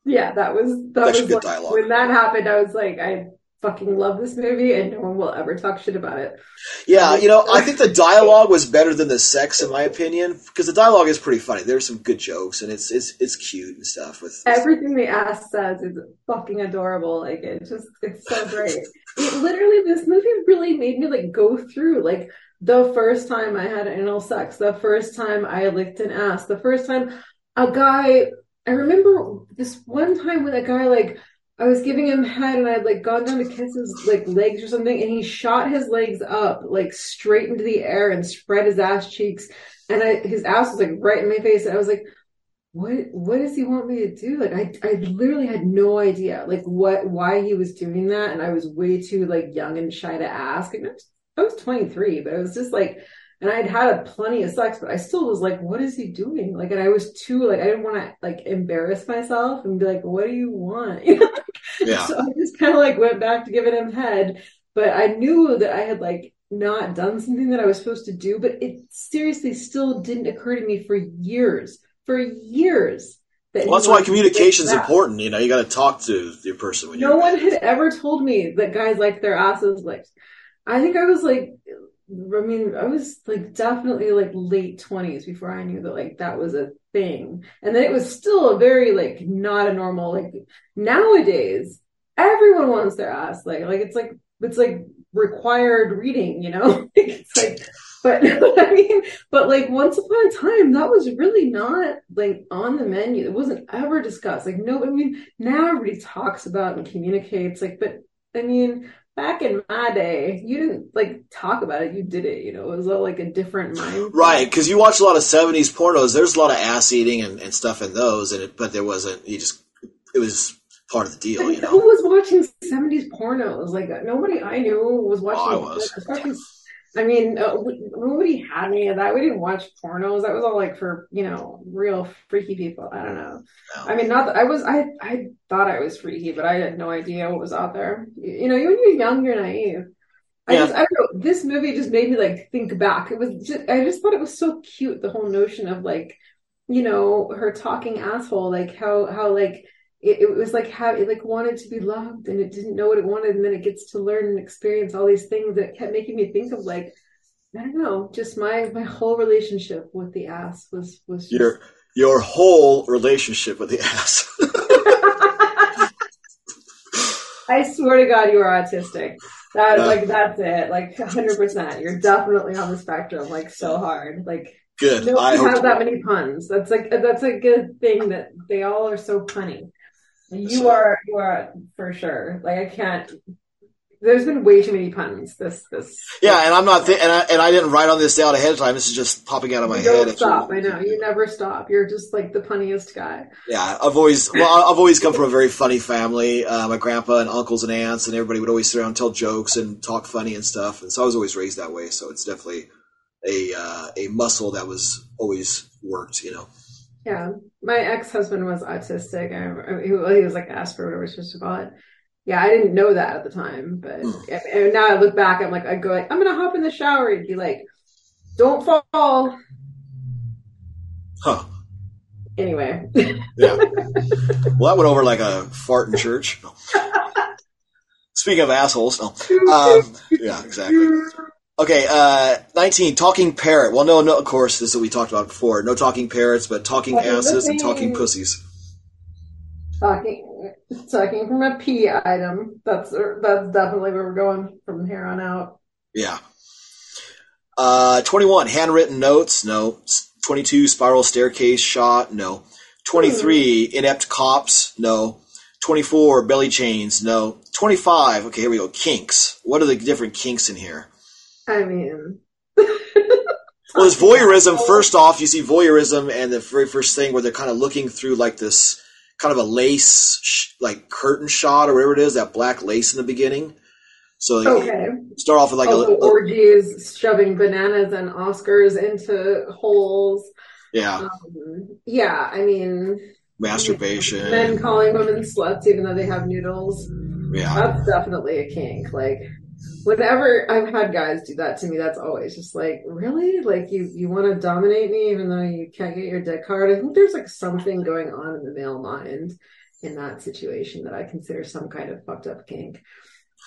Yeah, that was that was good like, dialogue. When that happened, I was like, I fucking love this movie and no one will ever talk shit about it. Yeah, you know, I think the dialogue was better than the sex in my opinion because the dialogue is pretty funny. There's some good jokes and it's it's it's cute and stuff with everything the ass says is fucking adorable. Like it just it's so great. it literally this movie really made me like go through like the first time I had anal sex, the first time I licked an ass, the first time a guy I remember this one time when a guy like I was giving him head and I had like gone down to kiss his like legs or something and he shot his legs up like straight into the air and spread his ass cheeks and I his ass was like right in my face and I was like what what does he want me to do like I I literally had no idea like what why he was doing that and I was way too like young and shy to ask and I was, I was 23 but it was just like and I'd had plenty of sex, but I still was like, what is he doing? Like, and I was too, like, I didn't want to, like, embarrass myself and be like, what do you want? yeah. So I just kind of, like, went back to giving him head. But I knew that I had, like, not done something that I was supposed to do, but it seriously still didn't occur to me for years, for years. That well, that's why communication is important. You know, you got to talk to your person when no one had ever told me that guys like their asses licked. I think I was like I mean, I was like definitely like late twenties before I knew that like that was a thing. And then it was still a very like not a normal like nowadays everyone wants their ass like like it's like it's like required reading, you know? it's like, but I mean, but like once upon a time, that was really not like on the menu. It wasn't ever discussed. Like, no, I mean, now everybody talks about and communicates, like, but I mean, back in my day, you didn't like talk about it. You did it. You know, it was all like a different mind. Right, because you watch a lot of '70s pornos. There's a lot of ass eating and, and stuff in those, and it, but there wasn't. You just it was part of the deal. You know, who was watching '70s pornos? Like nobody I knew was watching. Oh, I was. Especially, I mean, uh, nobody had any of that. We didn't watch pornos. That was all like for you know real freaky people. I don't know. No. I mean, not that I was. I I thought I was freaky, but I had no idea what was out there. You know, when you're young, you're naive. I Yeah. just, I don't know. This movie just made me like think back. It was just, I just thought it was so cute. The whole notion of like, you know, her talking asshole, like how, how like, it, it was like how it like wanted to be loved and it didn't know what it wanted. And then it gets to learn and experience all these things that kept making me think of like, I don't know, just my, my whole relationship with the ass was, was just, your your whole relationship with the ass. I swear to God, you are autistic. That Uh. like that's it. Like hundred percent. You're definitely on the spectrum. Like so hard. Like Good. no I hope. that many puns. That's like that's a good thing that they all are so punny. You So- are you are for sure. Like I can't. There's been way too many puns. This this. Yeah, and I'm not, th- and I and I didn't write on this down ahead of time. This is just popping out of my you head. don't stop. I know you never stop. You're just like the punniest guy. Yeah, I've always well, I've always come from a very funny family. Uh, my grandpa and uncles and aunts and everybody would always sit around and tell jokes and talk funny and stuff. And so I was always raised that way. So it's definitely a uh, a muscle that was always worked. You know. Yeah, my ex husband was autistic. I he, well, he was like Asperger, supposed to call it. Yeah, I didn't know that at the time, but and now I look back, I'm like, I go like, I'm gonna hop in the shower. He'd be like, "Don't fall." Huh. Anyway, Yeah. well, that went over like a fart in church. Speaking of assholes, no. Um, yeah, exactly. Okay, uh, 19, talking parrot. Well, no, no, of course, this is what we talked about before. No talking parrots, but talking Talking asses and talking pussies. talking talking from a P item. That's that's definitely where we're going from here on out. Yeah. Uh, 21, handwritten notes. No. 22, spiral staircase shot. No. 23, inept cops. No. 24, belly chains. No. 25, okay, here we go. Kinks. What are the different kinks in here? I mean, Well, there's voyeurism. First off, you see voyeurism, and the very first thing where they're kind of looking through like this kind of a lace, sh- like curtain shot or whatever it is, that black lace in the beginning. So okay. start off with like a, also, li- orgies, shoving bananas and Oscars into holes. yeah, Um, yeah, I mean, masturbation. men calling women sluts even though they have noodles. yeah, That's definitely a kink. Like, whenever I've had guys do that to me, that's always just like, really? Like, you, you want to dominate me even though you can't get your dick hard? I think there's like something going on in the male mind in that situation that I consider some kind of fucked up kink.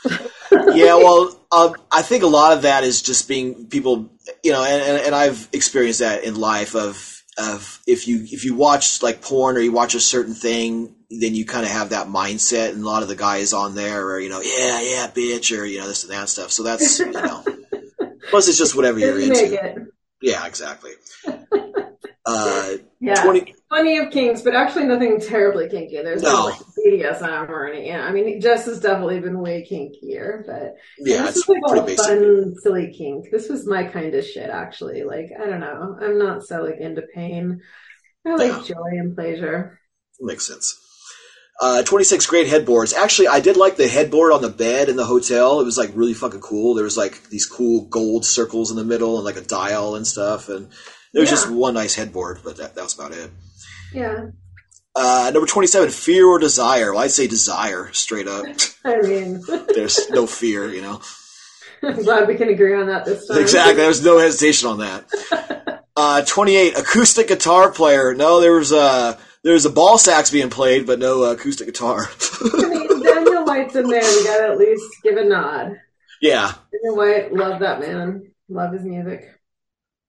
yeah. Well, um, I think a lot of that is just being people, you know, and, and, and I've experienced that in life of of if you if you watch like porn or you watch a certain thing, then you kind of have that mindset, and a lot of the guys on there are, you know, yeah, yeah, bitch, or you know, this and that stuff. So that's you know, plus it's just whatever you're into. Yeah, exactly. Uh, Yeah. twenty. Plenty of kinks, but actually nothing terribly kinky. There's no, No. like BDSM or any. Yeah, I mean, Jess has definitely been way kinkier, but Yeah, this it's was like pretty fun, silly kink. This was my kind of shit, actually. Like, I don't know. I'm not so like into pain. I like Yeah. joy and pleasure. Makes sense. Uh, 26 great headboards. Actually, I did like the headboard on the bed in the hotel. It was like really fucking cool. There was like these cool gold circles in the middle and like a dial and stuff. And there was Yeah. just one nice headboard, but that, that was about it. Yeah. Uh, number 27, fear or desire. Well, I'd say desire, straight up. I mean, There's no fear, you know. I'm glad we can agree on that this time. Exactly. There's no hesitation on that. Uh, 28, acoustic guitar player. No, there was a, there was a ball sax being played, but no uh, acoustic guitar. I mean, Daniel White's in there. We gotta at least give a nod. yeah. Daniel White, love that man. Love his music.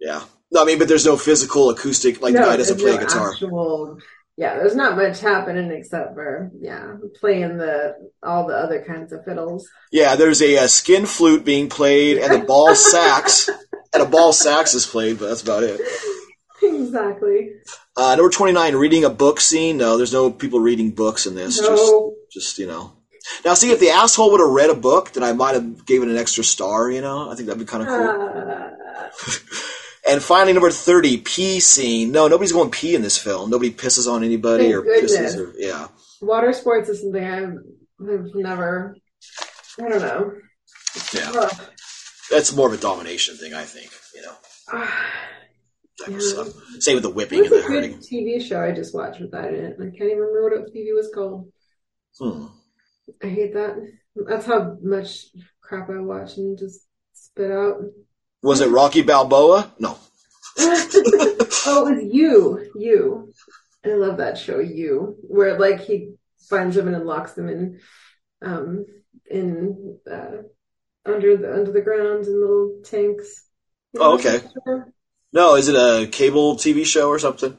Yeah. No, I mean, but there's no physical acoustic, like the guy doesn't play no guitar. Actual yeah, there's not much happening except for yeah, playing the all the other kinds of fiddles. Yeah, there's a, a skin flute being played and a ball sax, and a ball sax is played, but that's about it. Exactly. Uh, number 29, reading a book scene. No, there's no people reading books in this. No. Just, just, you know. Now, see, if the asshole would have read a book, then I might have given it an extra star, you know? I think that'd be kind of cool. Uh, and finally, number 30, pee scene. No, nobody's going pee in this film. Nobody pisses on anybody Thank or goodness. pisses or, yeah. water sports is something I've, I've never. I don't know. Yeah. That's more of a domination thing, I think, you know. Ah, of Yeah. stuff. Same with the whipping and a the good hurting. TV show I just watched with that in it? I can't even remember what TV was called. Hmm. I hate that. That's how much crap I watch and just spit out. Was it Rocky Balboa? No. oh, it was you. You. I love that show, You, where like he finds them and locks them in, um, in uh, under the under the ground in little tanks. You Oh, okay. No, is it a cable TV show or something?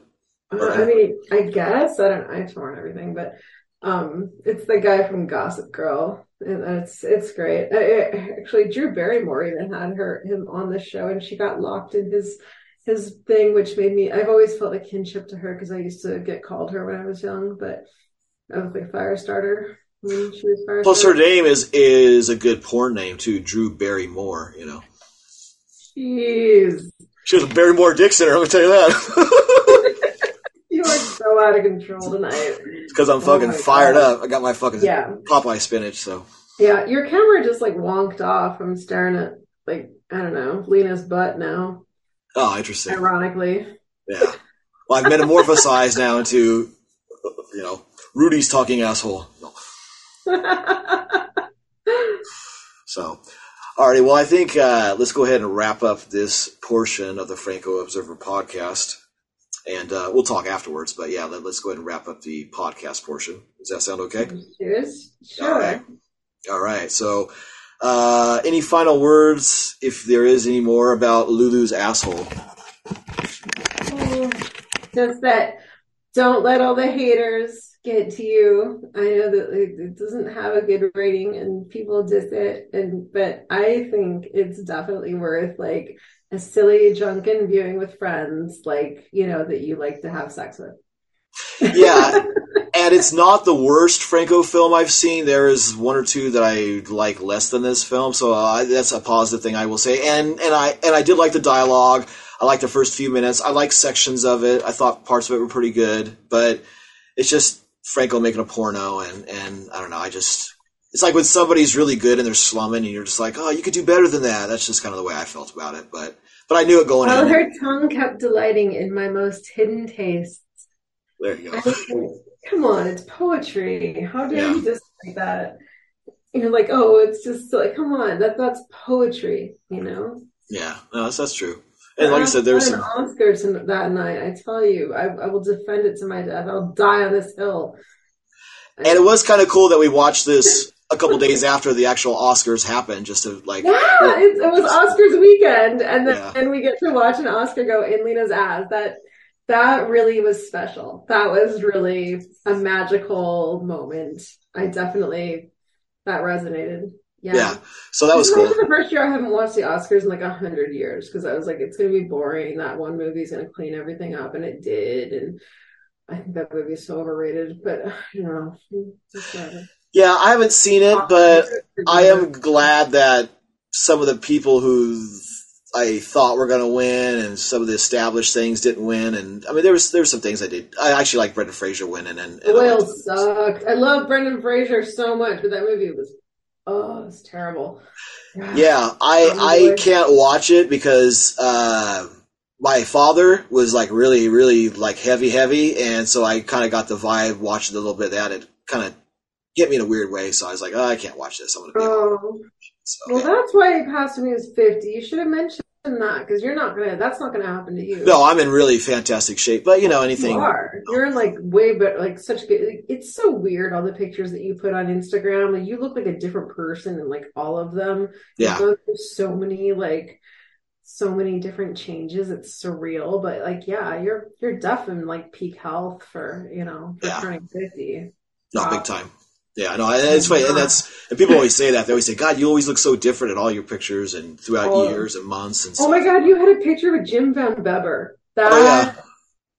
Uh, I mean, I guess I don't. Know, I have torn everything, but um, it's the guy from Gossip Girl, and it's it's great. I, I- actually, Drew Barrymore even had her him on the show, and she got locked in his his thing, which made me. I've always felt a kinship to her because I used to get called her when I was young, but I was like fire starter when she was fire Plus, her name is is a good porn name too, Drew Barrymore. You know, Jeez, she has a Barrymore Dixon. I'm gonna tell you that so out of control tonight. It's because I'm Oh fucking my fired God. up. I got my fucking Yeah. Popeye spinach. So Yeah, your camera just like wonked off. I'm staring at like I don't know Lina's butt now. oh, interesting. Ironically, Yeah. Well, I've metamorphosized now into you know Rudy's talking asshole. No. So, alrighty. Well, I think uh, let's go ahead and wrap up this portion of the Franco Observer podcast, and uh, we'll talk afterwards. But yeah, let, us go ahead and wrap up the podcast portion. Does that sound okay? Cheers. All right. All right. So, uh, any final words, if there is any more about Lulu's asshole? Oh, Just that. Don't let all the haters get to you. I know that it, it doesn't have a good rating and people diss it, and but I think it's definitely worth like a silly drunken viewing with friends, like you know that you like to have sex with. Yeah. and it's not the worst Franco film I've seen. There is one or two that I like less than this film, so uh, that's a positive thing I will say. And and I and I did like the dialogue. I liked the first few minutes. I liked sections of it. I thought parts of it were pretty good, but it's just Franco making a porno, and and I don't know. I just it's like when somebody's really good and they're slumming, and you're just like, oh, you could do better than that. That's just kind of the way I felt about it. But but I knew it going While in. her tongue kept delighting in my most hidden tastes. There you go. come on, it's poetry. How dare Yeah. you dislike that? You're like, oh, it's just like, come on, that that's poetry, you know. Yeah, no, that's that's true. And like I said, there's an some. Oscar that night. I tell you, I, I will defend it to my death. I'll die on this hill. And it was kind of cool that we watched this a couple days after the actual Oscars happened, just to like. Yeah, it, it was Oscars weekend, and then Yeah. and we get to watch an Oscar go in Lina's ass. That that really was special. That was really a magical moment. I definitely that resonated. Yeah. Yeah, so that was cool. the first year I haven't watched the Oscars in like a hundred years because I was like, it's gonna be boring. That one movie's gonna clean everything up, and it did. And I think that movie's so overrated. But you know. Yeah, I haven't seen it, but I am glad that some of the people who I thought were going to win and some of the established things didn't win. And I mean, there was there were some things I did. I actually like Brendan Fraser winning, and, and Oil sucked. I love Brendan Fraser so much, but that movie was oh, it was terrible. Yeah, I I can't watch it because uh, my father was like really really like heavy heavy, and so I kind of got the vibe watching a little bit of that. It kind of hit me in a weird way, so I was like, oh, I can't watch this. I'm gonna be. Oh, so, well, that's why he passed when he was fifty. You should have mentioned that because you're not gonna. That's not gonna happen to you. no, I'm in really fantastic shape, but you know anything. You are. You're in like way better, like such good. like, It's so weird all the pictures that you put on Instagram. Like you look like a different person in like all of them. Yeah. You go through so many like so many different changes. It's surreal, but like, yeah, you're you're deaf definitely like peak health for you know for Yeah. turning fifty. No, Wow. big time. Yeah, no, it's funny, and that's and people always say that. They always say, "God, you always look so different in all your pictures and throughout Oh. years and months." And Oh my god, you had a picture with Jim Van Bebber. That Oh, yeah.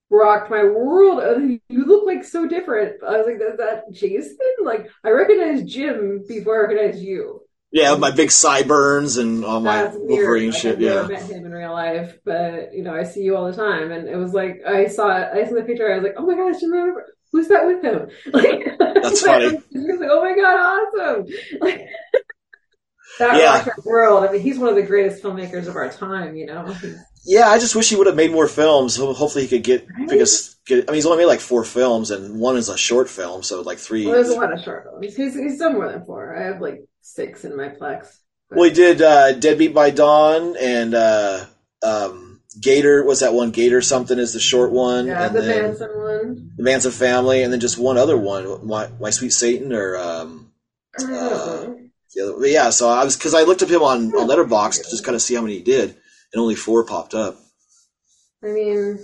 rocked my world. Uh, You look like so different. I was like, is that Jason? Like, I recognized Jim before I recognized you. yeah, my big sideburns and all my That's weird. Wolverine Like, shit. I've Yeah, never met him in real life, but you know, I see you all the time, and it was like I saw. I saw the picture. I was like, oh my god, it's Jim Van Bebber. Who's that with him? Like, That's funny. Like, oh my god, awesome! Like, that Yeah. world. I mean, he's one of the greatest filmmakers of our time. You know. Yeah. I just wish he would have made more films. Hopefully, he could get Right? because get. I mean, he's only made like four films, and one is a short film, so like three. Well, there's a lot of short films. He's, he's done more than four. I have like six in my plex. Well, he did uh, Deadbeat by Dawn and uh, um, Gator. Was that one? Gator something is the short one, Yeah, and the then Manson one. the Manson Family, and then just one other one, My, My Sweet Satan, or um, the other. Yeah, so I was because I looked up him on on Letterboxd to just kind of see how many he did, and only four popped up, I mean,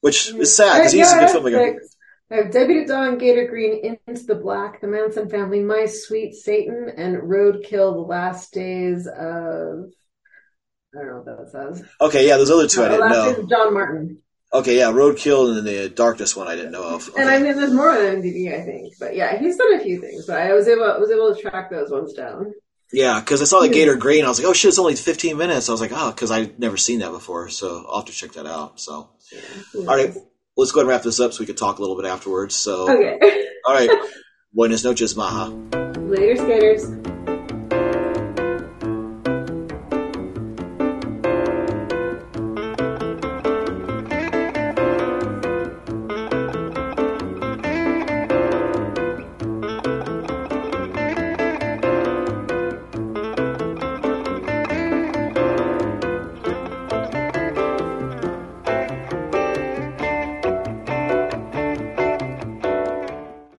which is sad because he's a good filmmaker. I have Debbie Dawn, Gator Green, Into the Black, The Manson Family, My Sweet Satan, and Roadkill, The Last Days of. I don't know what that says. Okay, yeah, those other two I didn't know. John Martin. Okay, yeah, Roadkill and then the Darkness one I didn't know of. And I mean, there's more on MDB, I think. But yeah, he's done a few things. But I was able, was able to track those ones down. Yeah, because I saw the Gator Green, I was like, oh shit, it's only 15 minutes. I was like, oh, because I'd never seen that before, so I'll have to check that out. So, Yeah. all right, let's go ahead and wrap this up so we can talk a little bit afterwards. So, Okay. all right, buenas noches, Maha. Later, skaters.